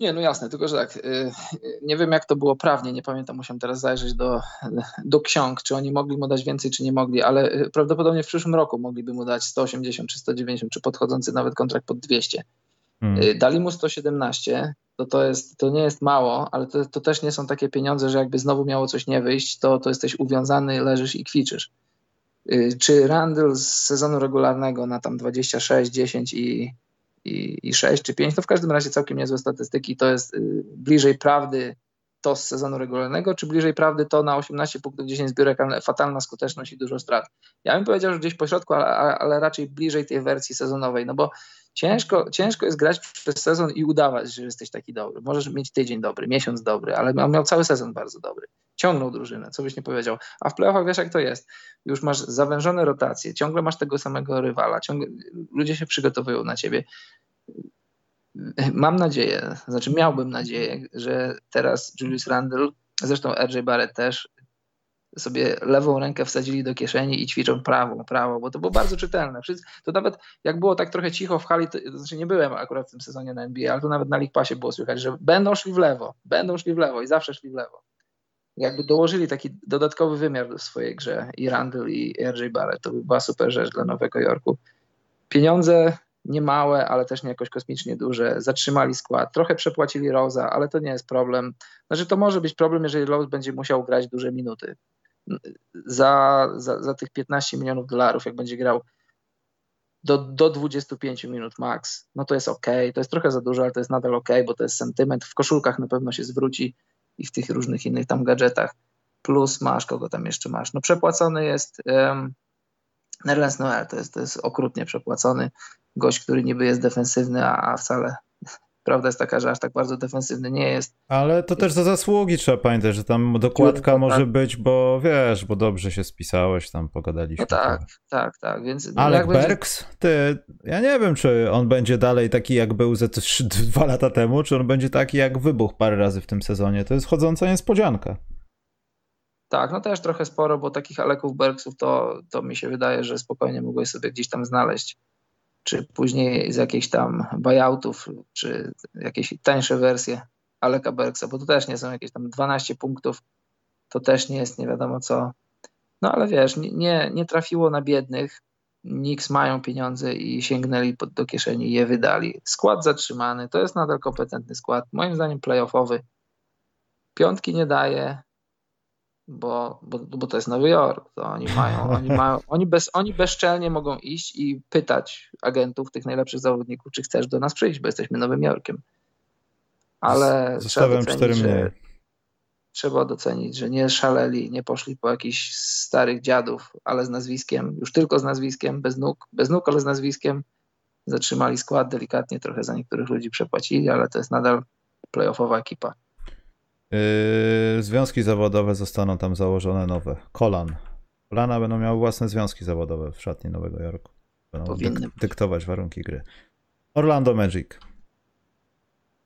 Nie, no jasne, tylko że tak, y, nie wiem jak to było prawnie, nie pamiętam, musiałem teraz zajrzeć do, do ksiąg, czy oni mogli mu dać więcej, czy nie mogli, ale y, prawdopodobnie w przyszłym roku mogliby mu dać 180 czy 190, czy podchodzący nawet kontrakt pod 200. Hmm. Y, dali mu 117, to, to, jest, to nie jest mało, ale to, to też nie są takie pieniądze, że jakby znowu miało coś nie wyjść, to, to jesteś uwiązany, leżysz i kwiczysz. Y, czy Randall z sezonu regularnego na tam 26, 10 i, i, i 6 czy 5, to w każdym razie całkiem niezłe statystyki. To jest y, bliżej prawdy to z sezonu regularnego, czy bliżej prawdy to na 18 punktów 10 zbiórek, ale fatalna skuteczność i dużo strat. Ja bym powiedział, że gdzieś po środku, ale, ale raczej bliżej tej wersji sezonowej, no bo ciężko, ciężko jest grać przez sezon i udawać, że jesteś taki dobry. Możesz mieć tydzień dobry, miesiąc dobry, ale on miał cały sezon bardzo dobry. Ciągnął drużynę, co byś nie powiedział. A w playoffach wiesz jak to jest. Już masz zawężone rotacje, ciągle masz tego samego rywala, ciągle, ludzie się przygotowują na ciebie. Mam nadzieję, znaczy miałbym nadzieję, że teraz Julius Randle, zresztą RJ Barrett też, sobie lewą rękę wsadzili do kieszeni i ćwiczą prawą, prawą, bo to było bardzo czytelne. To nawet jak było tak trochę cicho w hali, to, to znaczy nie byłem akurat w tym sezonie na NBA, ale to nawet na League Passie było słychać, że będą szli w lewo, będą szli w lewo i zawsze szli w lewo. Jakby dołożyli taki dodatkowy wymiar do swojej grze i Randall i RJ Barrett, to by była super rzecz dla Nowego Jorku. Pieniądze nie małe, ale też nie jakoś kosmicznie duże. Zatrzymali skład, trochę przepłacili Rosa, ale to nie jest problem. Znaczy to może być problem, jeżeli Rose będzie musiał grać duże minuty za, za, za tych 15 milionów dolarów, jak będzie grał do, do 25 minut max, no to jest ok. To jest trochę za dużo, ale to jest nadal ok, bo to jest sentyment. W koszulkach na pewno się zwróci i w tych różnych innych tam gadżetach. Plus masz, kogo tam jeszcze masz. No przepłacony jest um, Nerlens Noel, to jest, to jest okrutnie przepłacony gość, który niby jest defensywny, a, a wcale Prawda jest taka, że aż tak bardzo defensywny nie jest. Ale to też za zasługi trzeba pamiętać, że tam dokładka no, może tak. być, bo wiesz, bo dobrze się spisałeś, tam pogadaliśmy. No tak, tak, tak, więc... Ale Berks, ty, ja nie wiem, czy on będzie dalej taki, jak był ze *laughs* dwa lata temu, czy on będzie taki, jak wybuchł parę razy w tym sezonie. To jest chodząca niespodzianka. Tak, no też trochę sporo, bo takich Aleków Berksów to, to mi się wydaje, że spokojnie mogłeś sobie gdzieś tam znaleźć czy później z jakichś tam buyoutów, czy jakieś tańsze wersje Aleka Bergsa, bo to też nie są jakieś tam 12 punktów, to też nie jest nie wiadomo co. No ale wiesz, nie, nie trafiło na biednych, Knicks mają pieniądze i sięgnęli pod, do kieszeni i je wydali. Skład zatrzymany, to jest nadal kompetentny skład, moim zdaniem playoffowy. Piątki nie daje, bo, bo, bo to jest Nowy Jork. To oni mają, oni mają, *laughs* oni, bez, oni bezczelnie mogą iść i pytać agentów, tych najlepszych zawodników, czy chcesz do nas przyjść, bo jesteśmy Nowym Jorkiem. Ale Zostawiam cztery mniej. Trzeba docenić, że nie szaleli, nie poszli po jakichś starych dziadów, ale z nazwiskiem, już tylko z nazwiskiem, bez nóg, bez nóg, ale z nazwiskiem. Zatrzymali skład delikatnie, trochę za niektórych ludzi przepłacili, ale to jest nadal playoffowa ekipa. Yy, związki zawodowe zostaną tam założone nowe. Kolan. Kolana będą miały własne związki zawodowe w szatni Nowego Jorku. Będą dyk dyktować warunki gry. Orlando Magic.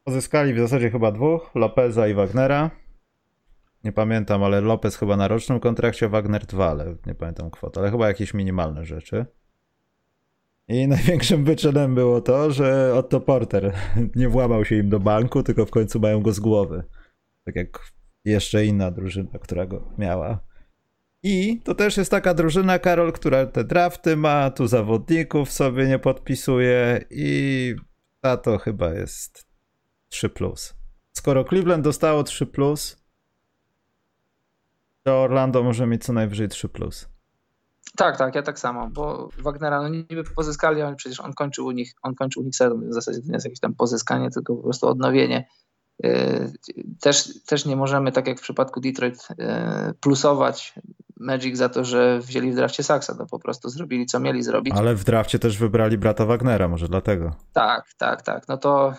Pozyskali w zasadzie chyba dwóch, Lopeza i Wagnera. Nie pamiętam, ale Lopez chyba na rocznym kontrakcie, Wagner dwa, ale nie pamiętam kwot, ale chyba jakieś minimalne rzeczy. I *laughs* największym wyczynem było to, że Otto Porter *laughs* nie włamał się im do banku, tylko w końcu mają go z głowy. Tak jak jeszcze inna drużyna, która go miała. I to też jest taka drużyna, Karol, która te drafty ma, tu zawodników sobie nie podpisuje i ta to chyba jest 3. Plus. Skoro Cleveland dostało 3, plus, to Orlando może mieć co najwyżej 3. Plus. Tak, tak, ja tak samo, bo Wagnera no niby pozyskali, ale przecież on kończył u nich, on kończył u nich sezon, w zasadzie to nie jest jakieś tam pozyskanie, tylko po prostu odnowienie. Też, też nie możemy, tak jak w przypadku Detroit, yy, plusować Magic za to, że wzięli w drafcie Saxa, no po prostu zrobili co mieli zrobić. Ale w drafcie też wybrali brata Wagnera, może dlatego. Tak, tak, tak. No to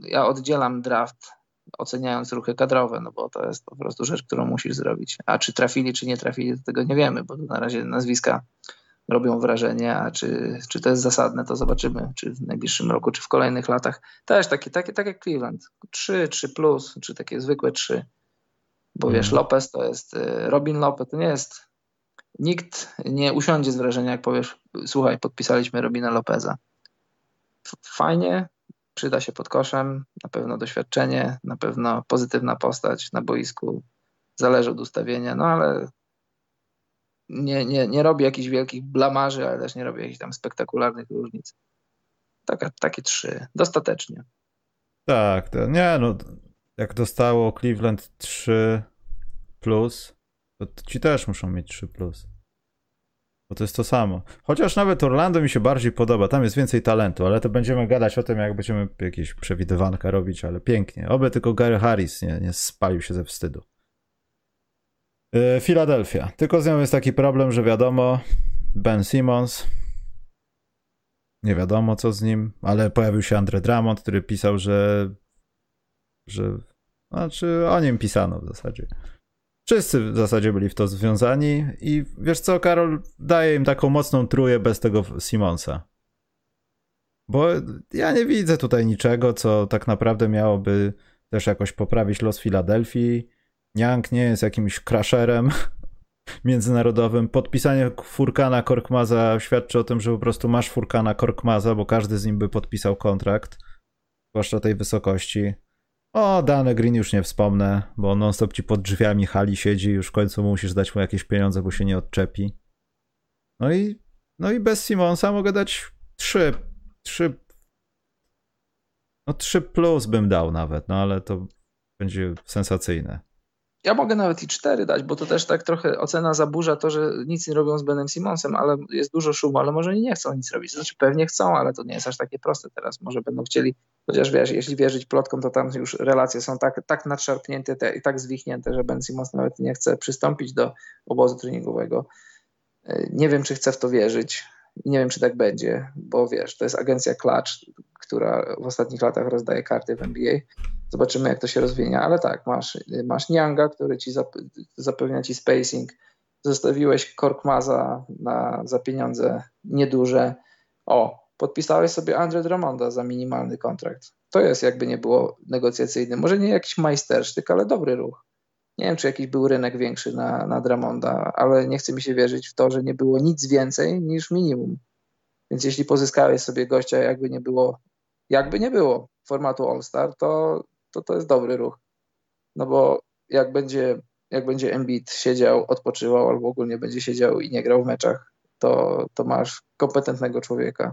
ja oddzielam draft oceniając ruchy kadrowe, no bo to jest po prostu rzecz, którą musisz zrobić. A czy trafili, czy nie trafili, to tego nie wiemy, bo na razie nazwiska robią wrażenie, a czy, czy to jest zasadne, to zobaczymy, czy w najbliższym roku, czy w kolejnych latach. Też takie, takie, tak jak Cleveland. 3, 3 plus, czy takie zwykłe 3. Bo wiesz, mhm. Lopez to jest, y, Robin Lopez to nie jest, nikt nie usiądzie z wrażenia, jak powiesz, słuchaj, podpisaliśmy Robina Lopeza. Fajnie, przyda się pod koszem, na pewno doświadczenie, na pewno pozytywna postać na boisku, zależy od ustawienia, no ale nie, nie, nie robi jakichś wielkich blamarzy, ale też nie robi jakichś tam spektakularnych różnic. Taka, takie trzy, dostatecznie. Tak, to, nie no, jak dostało Cleveland 3 plus, to ci też muszą mieć 3 plus. Bo to jest to samo. Chociaż nawet Orlando mi się bardziej podoba, tam jest więcej talentu, ale to będziemy gadać o tym, jak będziemy jakieś przewidywanka robić, ale pięknie. Oby tylko Gary Harris nie, nie spalił się ze wstydu. Filadelfia. Tylko z nią jest taki problem, że wiadomo, Ben Simmons, nie wiadomo co z nim, ale pojawił się Andre Drummond, który pisał, że że znaczy o nim pisano w zasadzie. Wszyscy w zasadzie byli w to związani i wiesz co, Karol daje im taką mocną truję bez tego Simonsa. Bo ja nie widzę tutaj niczego, co tak naprawdę miałoby też jakoś poprawić los Filadelfii. Niang nie jest jakimś crasherem *laughs* międzynarodowym. Podpisanie Furkana Korkmaza świadczy o tym, że po prostu masz Furkana Korkmaza, bo każdy z nim by podpisał kontrakt, zwłaszcza tej wysokości. O, Dane Green już nie wspomnę, bo non-stop ci pod drzwiami hali siedzi, już w końcu musisz dać mu jakieś pieniądze, bo się nie odczepi. No i, no i bez Simonsa mogę dać trzy, trzy, no trzy plus bym dał nawet, no ale to będzie sensacyjne. Ja mogę nawet i cztery dać, bo to też tak trochę ocena zaburza to, że nic nie robią z Benem Simonsem, ale jest dużo szumu, ale może nie chcą nic robić. Znaczy pewnie chcą, ale to nie jest aż takie proste teraz. Może będą chcieli, chociaż wiesz, jeśli wierzyć plotkom, to tam już relacje są tak, tak nadszarpnięte te, i tak zwichnięte, że Ben Simons nawet nie chce przystąpić do obozu treningowego. E, nie wiem, czy chce w to wierzyć nie wiem, czy tak będzie, bo wiesz, to jest agencja Clutch, która w ostatnich latach rozdaje karty w NBA Zobaczymy, jak to się rozwinie, ale tak, masz, masz Nianga, który ci zapewnia ci spacing. Zostawiłeś Korkmaza na, za pieniądze nieduże. O, podpisałeś sobie Andre Drummonda za minimalny kontrakt. To jest jakby nie było negocjacyjny. Może nie jakiś majstersztyk, ale dobry ruch. Nie wiem, czy jakiś był rynek większy na, na Dramonda, ale nie chce mi się wierzyć w to, że nie było nic więcej niż minimum. Więc jeśli pozyskałeś sobie gościa, jakby nie było, jakby nie było formatu All-Star, to to to jest dobry ruch. No bo jak będzie, jak będzie Embiid siedział, odpoczywał albo ogólnie będzie siedział i nie grał w meczach, to, to masz kompetentnego człowieka.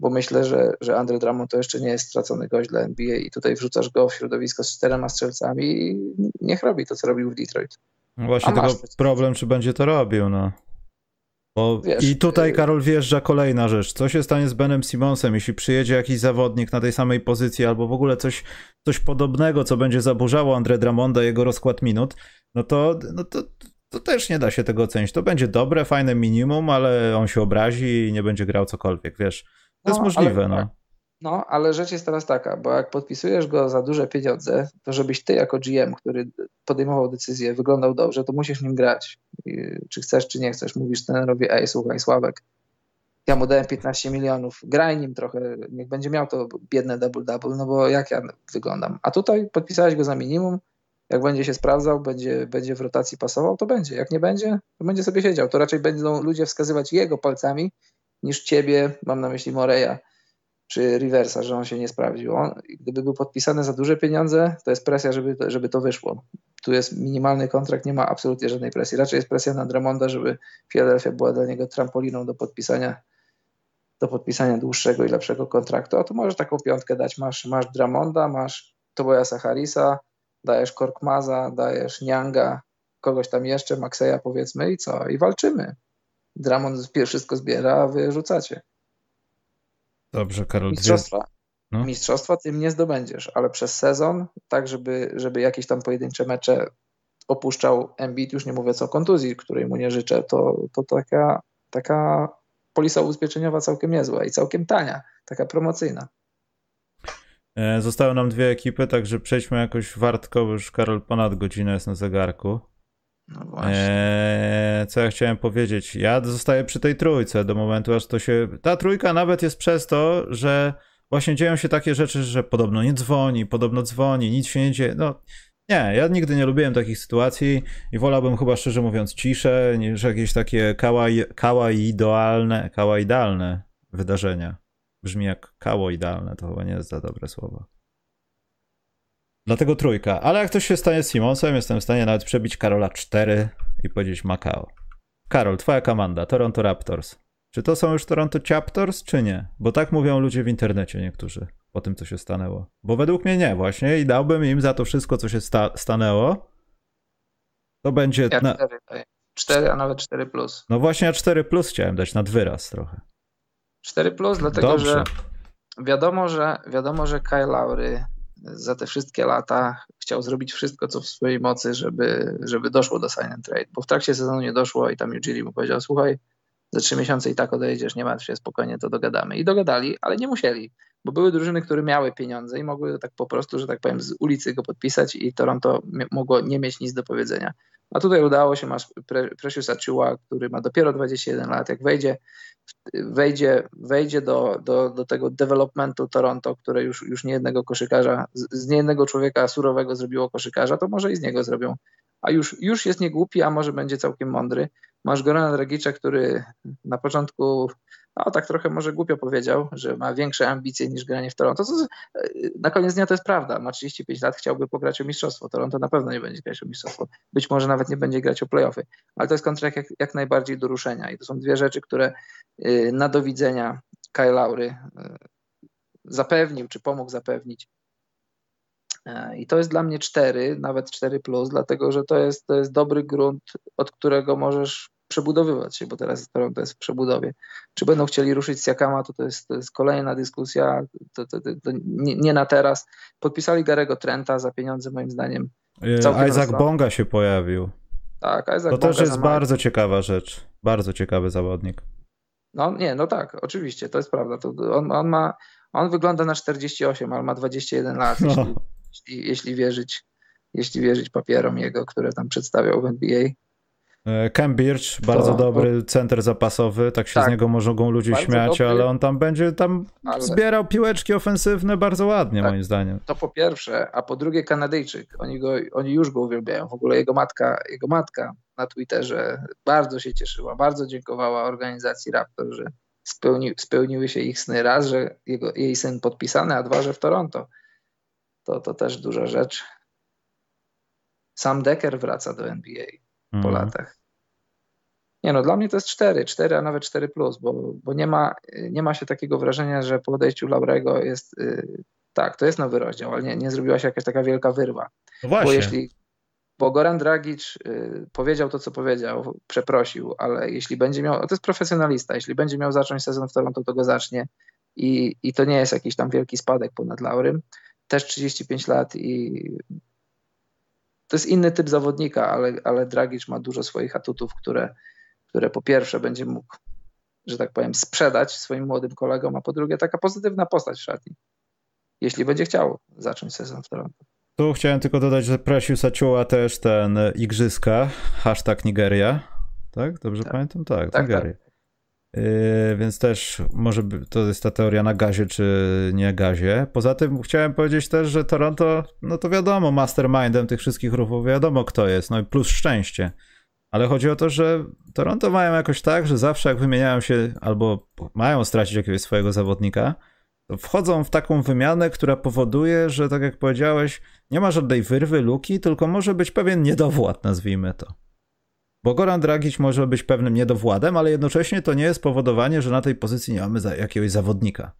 Bo myślę, że, że Andre Drummond to jeszcze nie jest stracony gość dla NBA i tutaj wrzucasz go w środowisko z czterema strzelcami i niech robi to, co robił w Detroit. No właśnie tylko problem, czy będzie to robił, no. Bo Wiesz, I tutaj, y- Karol, wjeżdża kolejna rzecz. Co się stanie z Benem Simonsem, jeśli przyjedzie jakiś zawodnik na tej samej pozycji, albo w ogóle coś, coś podobnego, co będzie zaburzało Andre Dramonda, jego rozkład minut, no to, no to, to też nie da się tego ocenić. To będzie dobre, fajne minimum, ale on się obrazi i nie będzie grał cokolwiek, wiesz. To no, jest możliwe, ale, no. No, ale rzecz jest teraz taka, bo jak podpisujesz go za duże pieniądze, to żebyś ty jako GM, który podejmował decyzję, wyglądał dobrze, to musisz nim grać. I, czy chcesz, czy nie chcesz. Mówisz trenerowi, ej, słuchaj, Sławek, ja mu dałem 15 milionów, graj nim trochę, niech będzie miał to biedne double-double, no bo jak ja wyglądam. A tutaj podpisałeś go za minimum, jak będzie się sprawdzał, będzie, będzie w rotacji pasował, to będzie. Jak nie będzie, to będzie sobie siedział. To raczej będą ludzie wskazywać jego palcami niż ciebie, mam na myśli Moreya, czy Riversa, że on się nie sprawdził. On, gdyby był podpisany za duże pieniądze, to jest presja, żeby to, żeby to wyszło. Tu jest minimalny kontrakt, nie ma absolutnie żadnej presji. Raczej jest presja na Dramonda, żeby Philadelphia była dla niego trampoliną do podpisania do podpisania dłuższego i lepszego kontraktu. A tu możesz taką piątkę dać. Masz, masz Dramonda, masz Tobiasa Harrisa, dajesz Korkmaza, dajesz Nianga, kogoś tam jeszcze, Maxeya powiedzmy i co? I walczymy. Dramond wszystko zbiera, a wy rzucacie. Dobrze, Karol. Mistrzostwa. No. Mistrzostwa tym nie zdobędziesz, ale przez sezon, tak żeby, żeby jakieś tam pojedyncze mecze opuszczał Embiid, już nie mówię co o kontuzji, której mu nie życzę, to, to taka, taka polisa ubezpieczeniowa całkiem niezła i całkiem tania, taka promocyjna. E, zostały nam dwie ekipy, także przejdźmy jakoś wartko, bo już Karol ponad godzinę jest na zegarku. No właśnie. Eee, co ja chciałem powiedzieć? Ja zostaję przy tej trójce do momentu, aż to się. Ta trójka nawet jest przez to, że właśnie dzieją się takie rzeczy, że podobno nie dzwoni, podobno dzwoni, nic się nie dzieje. No, nie, ja nigdy nie lubiłem takich sytuacji i wolałbym chyba szczerze mówiąc ciszę, niż jakieś takie kawaidoalne, kawaidalne wydarzenia. Brzmi jak kawoidalne, to chyba nie jest za dobre słowo. Dlatego trójka. Ale jak coś się stanie z Simonsem, jestem w stanie nawet przebić Karola 4 i powiedzieć Macao. Karol, twoja komanda, Toronto Raptors. Czy to są już Toronto Chapters, czy nie? Bo tak mówią ludzie w internecie niektórzy po tym, co się stanęło. Bo według mnie nie, właśnie i dałbym im za to wszystko, co się sta stanęło. To będzie. Ja na... 4, 4, a nawet 4 plus. No właśnie, ja 4 plus chciałem dać nad wyraz trochę. 4 plus, dlatego Dobrze. że wiadomo, że wiadomo, że Kyle Lowry za te wszystkie lata chciał zrobić wszystko, co w swojej mocy, żeby, żeby doszło do sign and trade, bo w trakcie sezonu nie doszło i tam Ujiri mu powiedział, słuchaj, za trzy miesiące i tak odejdziesz, nie martw się, spokojnie to dogadamy. I dogadali, ale nie musieli, bo były drużyny, które miały pieniądze i mogły tak po prostu, że tak powiem, z ulicy go podpisać i Toronto mogło nie mieć nic do powiedzenia. A tutaj udało się, masz Precious Achua, który ma dopiero 21 lat, jak wejdzie, wejdzie, wejdzie do, do, do tego developmentu Toronto, które już, już niejednego koszykarza, z, z niejednego człowieka surowego zrobiło koszykarza, to może i z niego zrobią a już, już jest niegłupi, a może będzie całkiem mądry. Masz Gorana Dragicza, który na początku, no tak trochę może głupio powiedział, że ma większe ambicje niż granie w Toronto. To, na koniec dnia to jest prawda. Ma 35 lat, chciałby pograć o mistrzostwo. Toronto na pewno nie będzie grać o mistrzostwo. Być może nawet nie będzie grać o playoffy. Ale to jest kontrakt jak, jak najbardziej do ruszenia. I to są dwie rzeczy, które y, na do widzenia Kyle Laury y, zapewnił, czy pomógł zapewnić E, I to jest dla mnie 4, nawet 4, plus, dlatego że to jest, to jest dobry grunt, od którego możesz przebudowywać się, bo teraz Toronto jest w przebudowie. Czy będą chcieli ruszyć Siakama, to to jest, to jest kolejna dyskusja, to, to, to nie, nie, na teraz. Podpisali Garego Trenta za pieniądze moim zdaniem. E, Isaac Bonga się pojawił. Tak, Isaac To Bonga też jest bardzo ciekawa rzecz. Bardzo ciekawy zawodnik. No nie, no tak, oczywiście, to jest prawda. To on, on ma, on wygląda na 48, ale ma 21 lat. No. Jeśli, jeśli, jeśli, wierzyć, jeśli wierzyć papierom jego, które tam przedstawiał w NBA. E, Cambridge, bardzo to, dobry center zapasowy, tak się tak, z niego mogą ludzie śmiać, dobry, ale on tam będzie tam ale... zbierał piłeczki ofensywne bardzo ładnie, tak, moim zdaniem. To po pierwsze, a po drugie Kanadyjczyk. Oni, go, oni już go uwielbiają. W ogóle jego matka, jego matka na Twitterze bardzo się cieszyła, bardzo dziękowała organizacji Raptor, że spełni, spełniły się ich sny. Raz, że jego, jej syn podpisany, a dwa, że w Toronto to, to też duża rzecz. Sam Decker wraca do NBA po mm. latach. Nie no, dla mnie to jest 4, 4, a nawet 4 plus, bo, bo nie, ma, nie ma się takiego wrażenia, że po odejściu Laurego jest, yy, tak, to jest nowy rozdział, ale nie, nie zrobiła się jakaś taka wielka wyrwa. No właśnie. Bo jeśli, bo Goran Dragic yy, powiedział to, co powiedział, przeprosił, ale jeśli będzie miał, to jest profesjonalista, jeśli będzie miał zacząć sezon w Toronto, to go zacznie i, i to nie jest jakiś tam wielki spadek ponad Laurym też 35 lat i to jest inny typ zawodnika, ale, ale Dragic ma dużo swoich atutów, które, które po pierwsze będzie mógł, że tak powiem, sprzedać swoim młodym kolegom, a po drugie taka pozytywna postać w szatni, jeśli będzie chciał zacząć sezon w Toronto. Tu chciałem tylko dodać, że Precious Achua też ten igrzyska, hashtag Nigeria, tak? Dobrze tak. pamiętam? Tak, tak Nigeria. Tak. Yy, więc też może to jest ta teoria na gazie czy nie gazie. Poza tym chciałem powiedzieć też, że Toronto, no to wiadomo, mastermindem tych wszystkich ruchów, wiadomo kto jest, no i plus szczęście. Ale chodzi o to, że Toronto mają jakoś tak, że zawsze jak wymieniają się albo mają stracić jakiegoś swojego zawodnika, to wchodzą w taką wymianę, która powoduje, że tak jak powiedziałeś, nie ma żadnej wyrwy, luki, tylko może być pewien niedowład, nazwijmy to. Bo Goran Dragic może być pewnym niedowładem, ale jednocześnie to nie jest powodowanie, że na tej pozycji nie mamy jakiegoś zawodnika.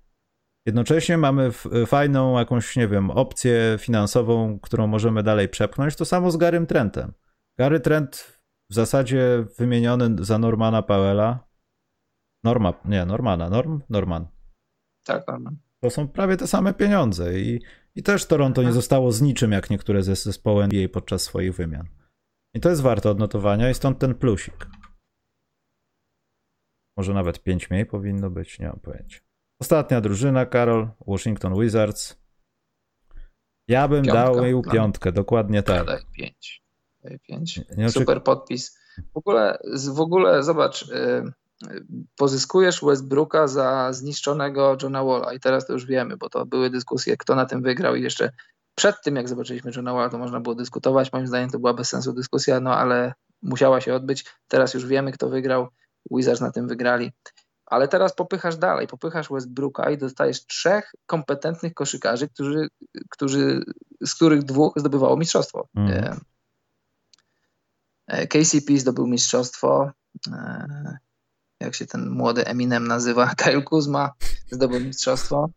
Jednocześnie mamy fajną jakąś, nie wiem, opcję finansową, którą możemy dalej przepchnąć. To samo z Garym Trentem. Gary Trent w zasadzie wymieniony za Normana Powella. Norma, nie, Normana, Norm, Norman. Tak, Norman. To są prawie te same pieniądze i, i też Toronto nie zostało z niczym, jak niektóre ze zespołów NBA podczas swoich wymian. I to jest warte odnotowania i stąd ten plusik. Może nawet 5 mniej powinno być, nie mam pojęcia. Ostatnia drużyna, Karol, Washington Wizards. Ja bym Piątka, dał jej piątkę, dokładnie tak. Daj 5. Daj 5. Super podpis. W ogóle, w ogóle zobacz, y, pozyskujesz Westbrooka za zniszczonego Johna Walla i teraz to już wiemy, bo to były dyskusje, kto na tym wygrał i jeszcze przed tym, jak zobaczyliśmy Johna Walla, to można było dyskutować. Moim zdaniem to była bez sensu dyskusja, no ale musiała się odbyć. Teraz już wiemy, kto wygrał. Wizards na tym wygrali. Ale teraz popychasz dalej, popychasz Westbrooka i dostajesz trzech kompetentnych koszykarzy, którzy, którzy, z których dwóch zdobywało mistrzostwo. Mm. KCP zdobył mistrzostwo. E, jak się ten młody Eminem nazywa? *laughs* Kyle Kuzma zdobył mistrzostwo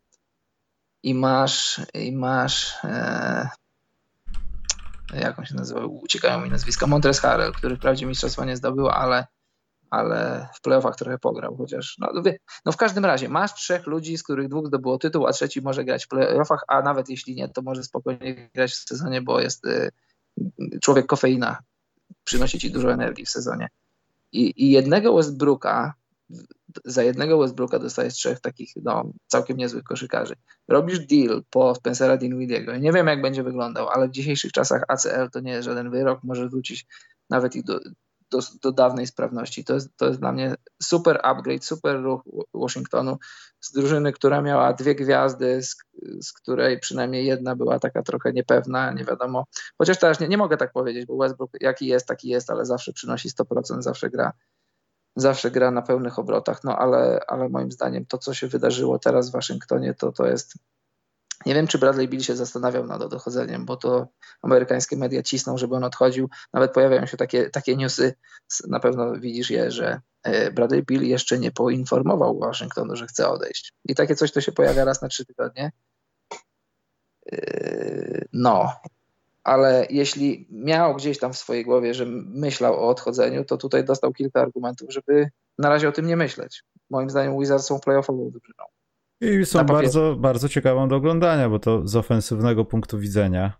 i masz, i masz e, jak on się nazywa, uciekają mi nazwiska, Montres Harrell, który wprawdzie mistrzostwa nie zdobył, ale, ale w playoffach trochę pograł, chociaż no, no w każdym razie masz trzech ludzi, z których dwóch zdobyło tytuł, a trzeci może grać w playoffach, a nawet jeśli nie, to może spokojnie grać w sezonie, bo jest y, człowiek kofeina, przynosi ci dużo energii w sezonie. I, i jednego Westbrooka za jednego Westbrooka dostajesz trzech takich no, całkiem niezłych koszykarzy. Robisz deal po Spencera Dinwidiego. Nie wiem, jak będzie wyglądał, ale w dzisiejszych czasach ACL to nie jest żaden wyrok. Może wrócić nawet i do, do, do, dawnej sprawności. To jest, to jest dla mnie super upgrade, super ruch Washingtonu z drużyny, która miała dwie gwiazdy, z, z której przynajmniej jedna była taka trochę niepewna, nie wiadomo. Chociaż teraz nie, nie mogę tak powiedzieć, bo Westbrook jaki jest, taki jest, ale zawsze przynosi 100%, zawsze gra zawsze gra na pełnych obrotach, no ale, ale moim zdaniem to, co się wydarzyło teraz w Waszyngtonie, to, to jest. Nie wiem, czy Bradley Bill się zastanawiał nad odchodzeniem, bo to amerykańskie media cisną, żeby on odchodził. Nawet pojawiają się takie, takie newsy, na pewno widzisz je, że e, Bradley Bill jeszcze nie poinformował Waszyngtonu, że chce odejść. I takie coś to się pojawia raz na trzy tygodnie. E, no, ale jeśli miał gdzieś tam w swojej głowie, że myślał o odchodzeniu, to tutaj dostał kilka argumentów, żeby na razie o tym nie myśleć. Moim zdaniem Wizards są playoffową drużyną. I są bardzo, bardzo ciekawą do oglądania, bo to z ofensywnego punktu widzenia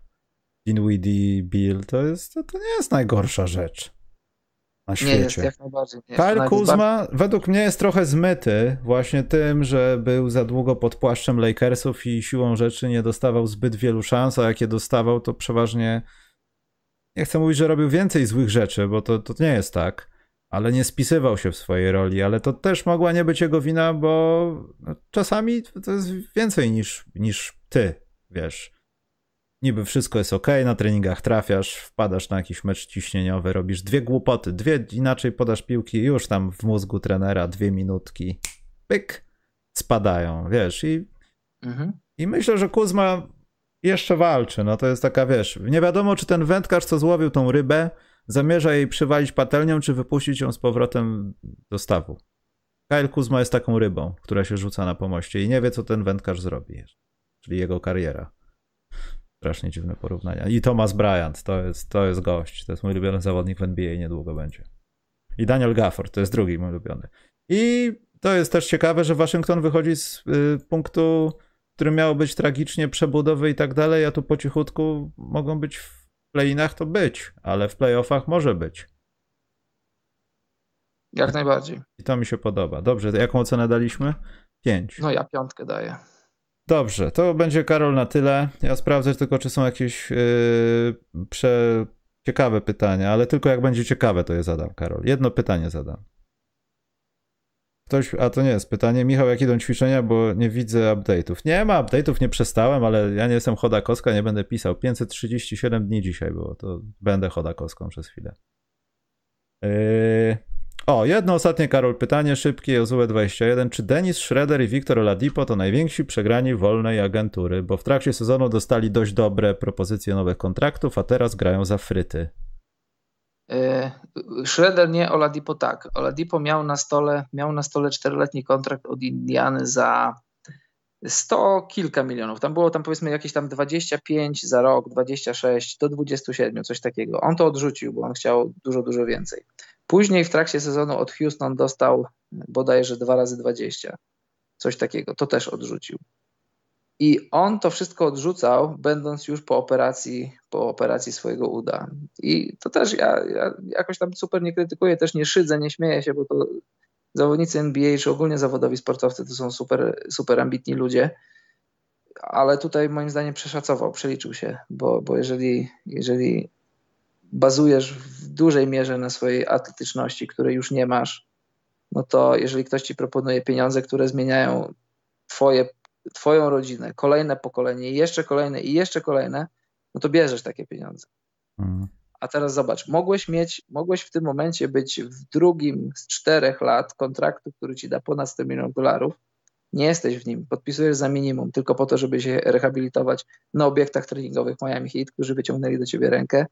Dinwiddie, Bill, to, jest, to, to nie jest najgorsza rzecz na świecie. Nie jest, jak najbardziej. Nie Kyle Kuzma według mnie jest trochę zmyty właśnie tym, że był za długo pod płaszczem Lakersów i siłą rzeczy nie dostawał zbyt wielu szans, a jakie dostawał, to przeważnie nie chcę mówić, że robił więcej złych rzeczy, bo to, to nie jest tak, ale nie spisywał się w swojej roli, ale to też mogła nie być jego wina, bo no, czasami to jest więcej niż, niż ty, wiesz niby wszystko jest ok, na treningach trafiasz, wpadasz na jakiś mecz ciśnieniowy, robisz dwie głupoty, dwie inaczej podasz piłki, już tam w mózgu trenera dwie minutki, pyk, spadają, wiesz, i, mhm. i myślę, że Kuzma jeszcze walczy, no to jest taka, wiesz, nie wiadomo, czy ten wędkarz, co złowił tą rybę, zamierza jej przywalić patelnią, czy wypuścić ją z powrotem do stawu. Kyle Kuzma jest taką rybą, która się rzuca na pomoście i nie wie, co ten wędkarz zrobi, czyli jego kariera. Strasznie dziwne porównania. I Thomas Bryant, to jest, to jest gość. To jest mój ulubiony zawodnik w NBA i niedługo będzie. I Daniel Gafford, to jest drugi mój ulubiony. I to jest też ciekawe, że Waszyngton wychodzi z y, punktu, który miał być tragicznie przebudowy i tak dalej, a tu po cichutku mogą być w playinach to być, ale w playoffach może być. Jak najbardziej. I to mi się podoba. Dobrze, jaką ocenę daliśmy? Pięć. No ja piątkę daję. Dobrze, to będzie Karol na tyle. Ja sprawdzę tylko, czy są jakieś yy, prze... ciekawe pytania, ale tylko jak będzie ciekawe, to je zadam, Karol. Jedno pytanie zadam. Ktoś, a to nie jest pytanie. Michał, jak idą ćwiczenia, bo nie widzę update'ów. Nie ma update'ów, nie przestałem, ale ja nie jestem chodakowska, nie będę pisał. 537 dni dzisiaj było, to będę chodakowską przez chwilę. Yy... O, jedno ostatnie, Karol, pytanie szybkie, Ozue21. Czy Denis Schroeder i Wiktor Oladipo to najwięksi przegrani wolnej agentury? Bo w trakcie sezonu dostali dość dobre propozycje nowych kontraktów, a teraz grają za fryty. Yy, Schroeder nie, Oladipo tak. Oladipo miał na stole, miał na stole czteroletni kontrakt od Indiany za 100 kilka milionów. Tam było tam powiedzmy jakieś tam 25 za rok, 26 do 27, coś takiego. On to odrzucił, bo on chciał dużo, dużo więcej. Później w trakcie sezonu od Houston dostał bodajże 2 razy 20, coś takiego. To też odrzucił. I on to wszystko odrzucał, będąc już po operacji, po operacji swojego uda. I to też ja, ja jakoś tam super nie krytykuję, też nie szydzę, nie śmieję się, bo to zawodnicy NBA, czy ogólnie zawodowi sportowcy to są super, super ambitni ludzie, ale tutaj moim zdaniem przeszacował, przeliczył się, bo, bo jeżeli, jeżeli bazujesz w dużej mierze na swojej atletyczności, której już nie masz, no to jeżeli ktoś ci proponuje pieniądze, które zmieniają twoje, twoją rodzinę, kolejne pokolenie, jeszcze kolejne i jeszcze kolejne, no to bierzesz takie pieniądze. Mhm. A teraz zobacz, mogłeś mieć, mogłeś w tym momencie być w drugim z czterech lat kontraktu, który ci da ponad 100 milionów dolarów. Nie jesteś w nim, podpisujesz za minimum, tylko po to, żeby się rehabilitować na obiektach treningowych Miami Heat, którzy wyciągnęli do ciebie rękę.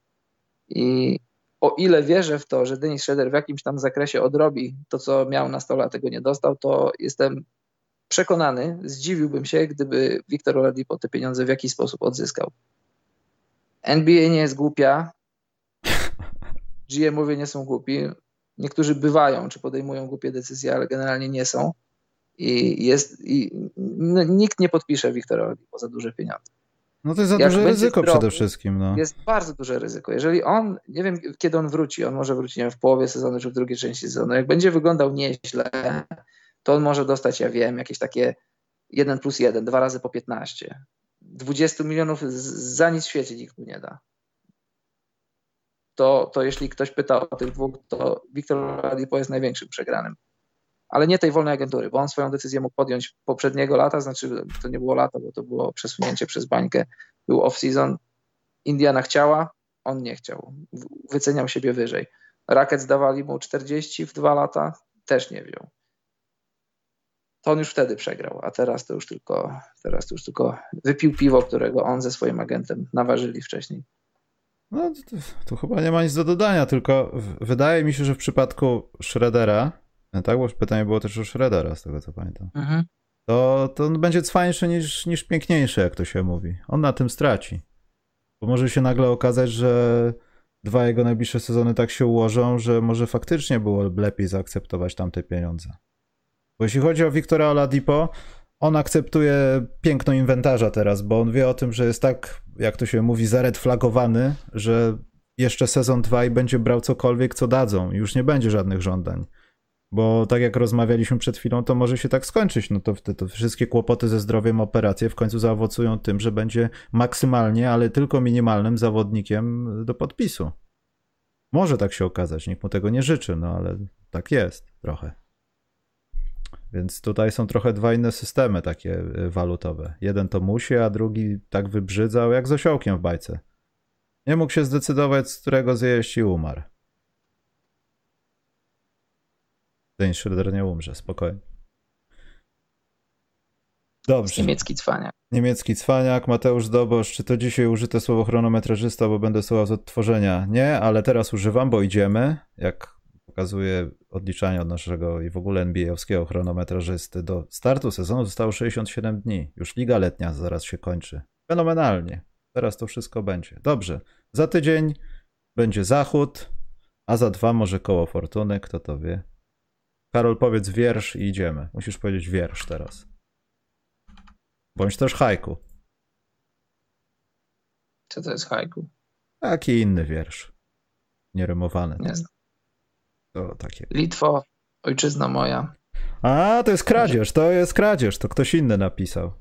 I o ile wierzę w to, że Denis Schroeder w jakimś tam zakresie odrobi to, co miał na stole, a tego nie dostał, to jestem przekonany, zdziwiłbym się, gdyby Wiktor Oladipo te pieniądze w jakiś sposób odzyskał. NBA nie jest głupia, GM-owie nie są głupi. Niektórzy bywają, czy podejmują głupie decyzje, ale generalnie nie są. I, jest, i nikt nie podpisze Wiktora Oladipo za duże pieniądze. No to jest za Jak duże ryzyko zdrowy, przede wszystkim. No. Jest bardzo duże ryzyko. Jeżeli on, nie wiem kiedy on wróci, on może wrócić wiem, w połowie sezonu czy w drugiej części sezonu. Jak będzie wyglądał nieźle, to on może dostać, ja wiem, jakieś takie 1 plus 1, dwa razy po 15. 20 milionów za nic w świecie nikt mu nie da to, to jeśli ktoś pyta o tych dwóch, to Wiktor Oladipo jest największym przegranym. Ale nie tej wolnej agentury, bo on swoją decyzję mógł podjąć poprzedniego lata, znaczy to nie było lata, bo to było przesunięcie przez bańkę, był off-season. Indiana chciała, on nie chciał. Wyceniał siebie wyżej. Racket dawali mu 40 w dwa lata, też nie wziął. To on już wtedy przegrał, a teraz to już tylko, teraz to już tylko wypił piwo, którego on ze swoim agentem naważyli wcześniej. No, tu chyba nie ma nic do dodania, tylko wydaje mi się, że w przypadku Shreddera, e, tak, bo pytanie było też o Shreddera, z tego co pamiętam, mhm. to, to on będzie cwańszy niż, niż piękniejszy, jak to się mówi. On na tym straci. Bo może się nagle okazać, że dwa jego najbliższe sezony tak się ułożą, że może faktycznie było lepiej zaakceptować tamte pieniądze. Bo jeśli chodzi o Wiktora Oladipo, on akceptuje piękno inwentarza teraz, bo on wie o tym, że jest tak, jak to się mówi, zaredflagowany, że jeszcze sezon 2 i będzie brał cokolwiek, co dadzą. Już nie będzie żadnych żądań. Bo tak jak rozmawialiśmy przed chwilą, to może się tak skończyć. No to, to wszystkie kłopoty ze zdrowiem, operacje w końcu zaowocują tym, że będzie maksymalnie, ale tylko minimalnym zawodnikiem do podpisu. Może tak się okazać, nikt mu tego nie życzy, no ale tak jest trochę. Więc tutaj są trochę dwa inne systemy takie y, walutowe. Jeden to musi, a drugi tak wybrzydzał jak z osiołkiem w bajce. Nie mógł się zdecydować, z którego zjeść i umarł. Dennis Schroeder nie umrze, spokojnie. Dobrze. Niemiecki cwaniak. Niemiecki cwaniak, Mateusz Dobosz. Czy to dzisiaj użyte słowo chronometrażysta, bo będę słuchał z odtworzenia? Nie, ale teraz używam, bo idziemy. Jak pokazuje odliczanie od naszego i w ogóle NBA-owskiego chronometrażysty do startu sezonu zostało 67 dni. Już liga letnia zaraz się kończy. Fenomenalnie. Teraz to wszystko będzie. Dobrze. Za tydzień będzie zachód, a za dwa może koło fortuny, kto to wie. Karol, powiedz wiersz i idziemy. Musisz powiedzieć wiersz teraz. Bądź też haiku. Co to jest haiku? Taki inny wiersz. Nierymowany. Nie znam. To takie. Litwo, ojczyzna moja. A, to jest kradzież, to jest kradzież, to ktoś inny napisał.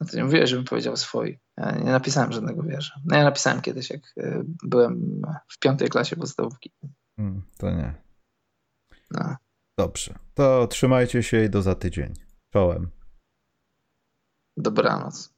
No to nie mówię, żebym powiedział swój. Ja nie napisałem żadnego wiersza. No ja napisałem kiedyś, jak e, byłem w piątej klasie podstawówki. Hmm, to nie. No. Dobrze, to trzymajcie się i do za tydzień. Czołem. Dobranoc.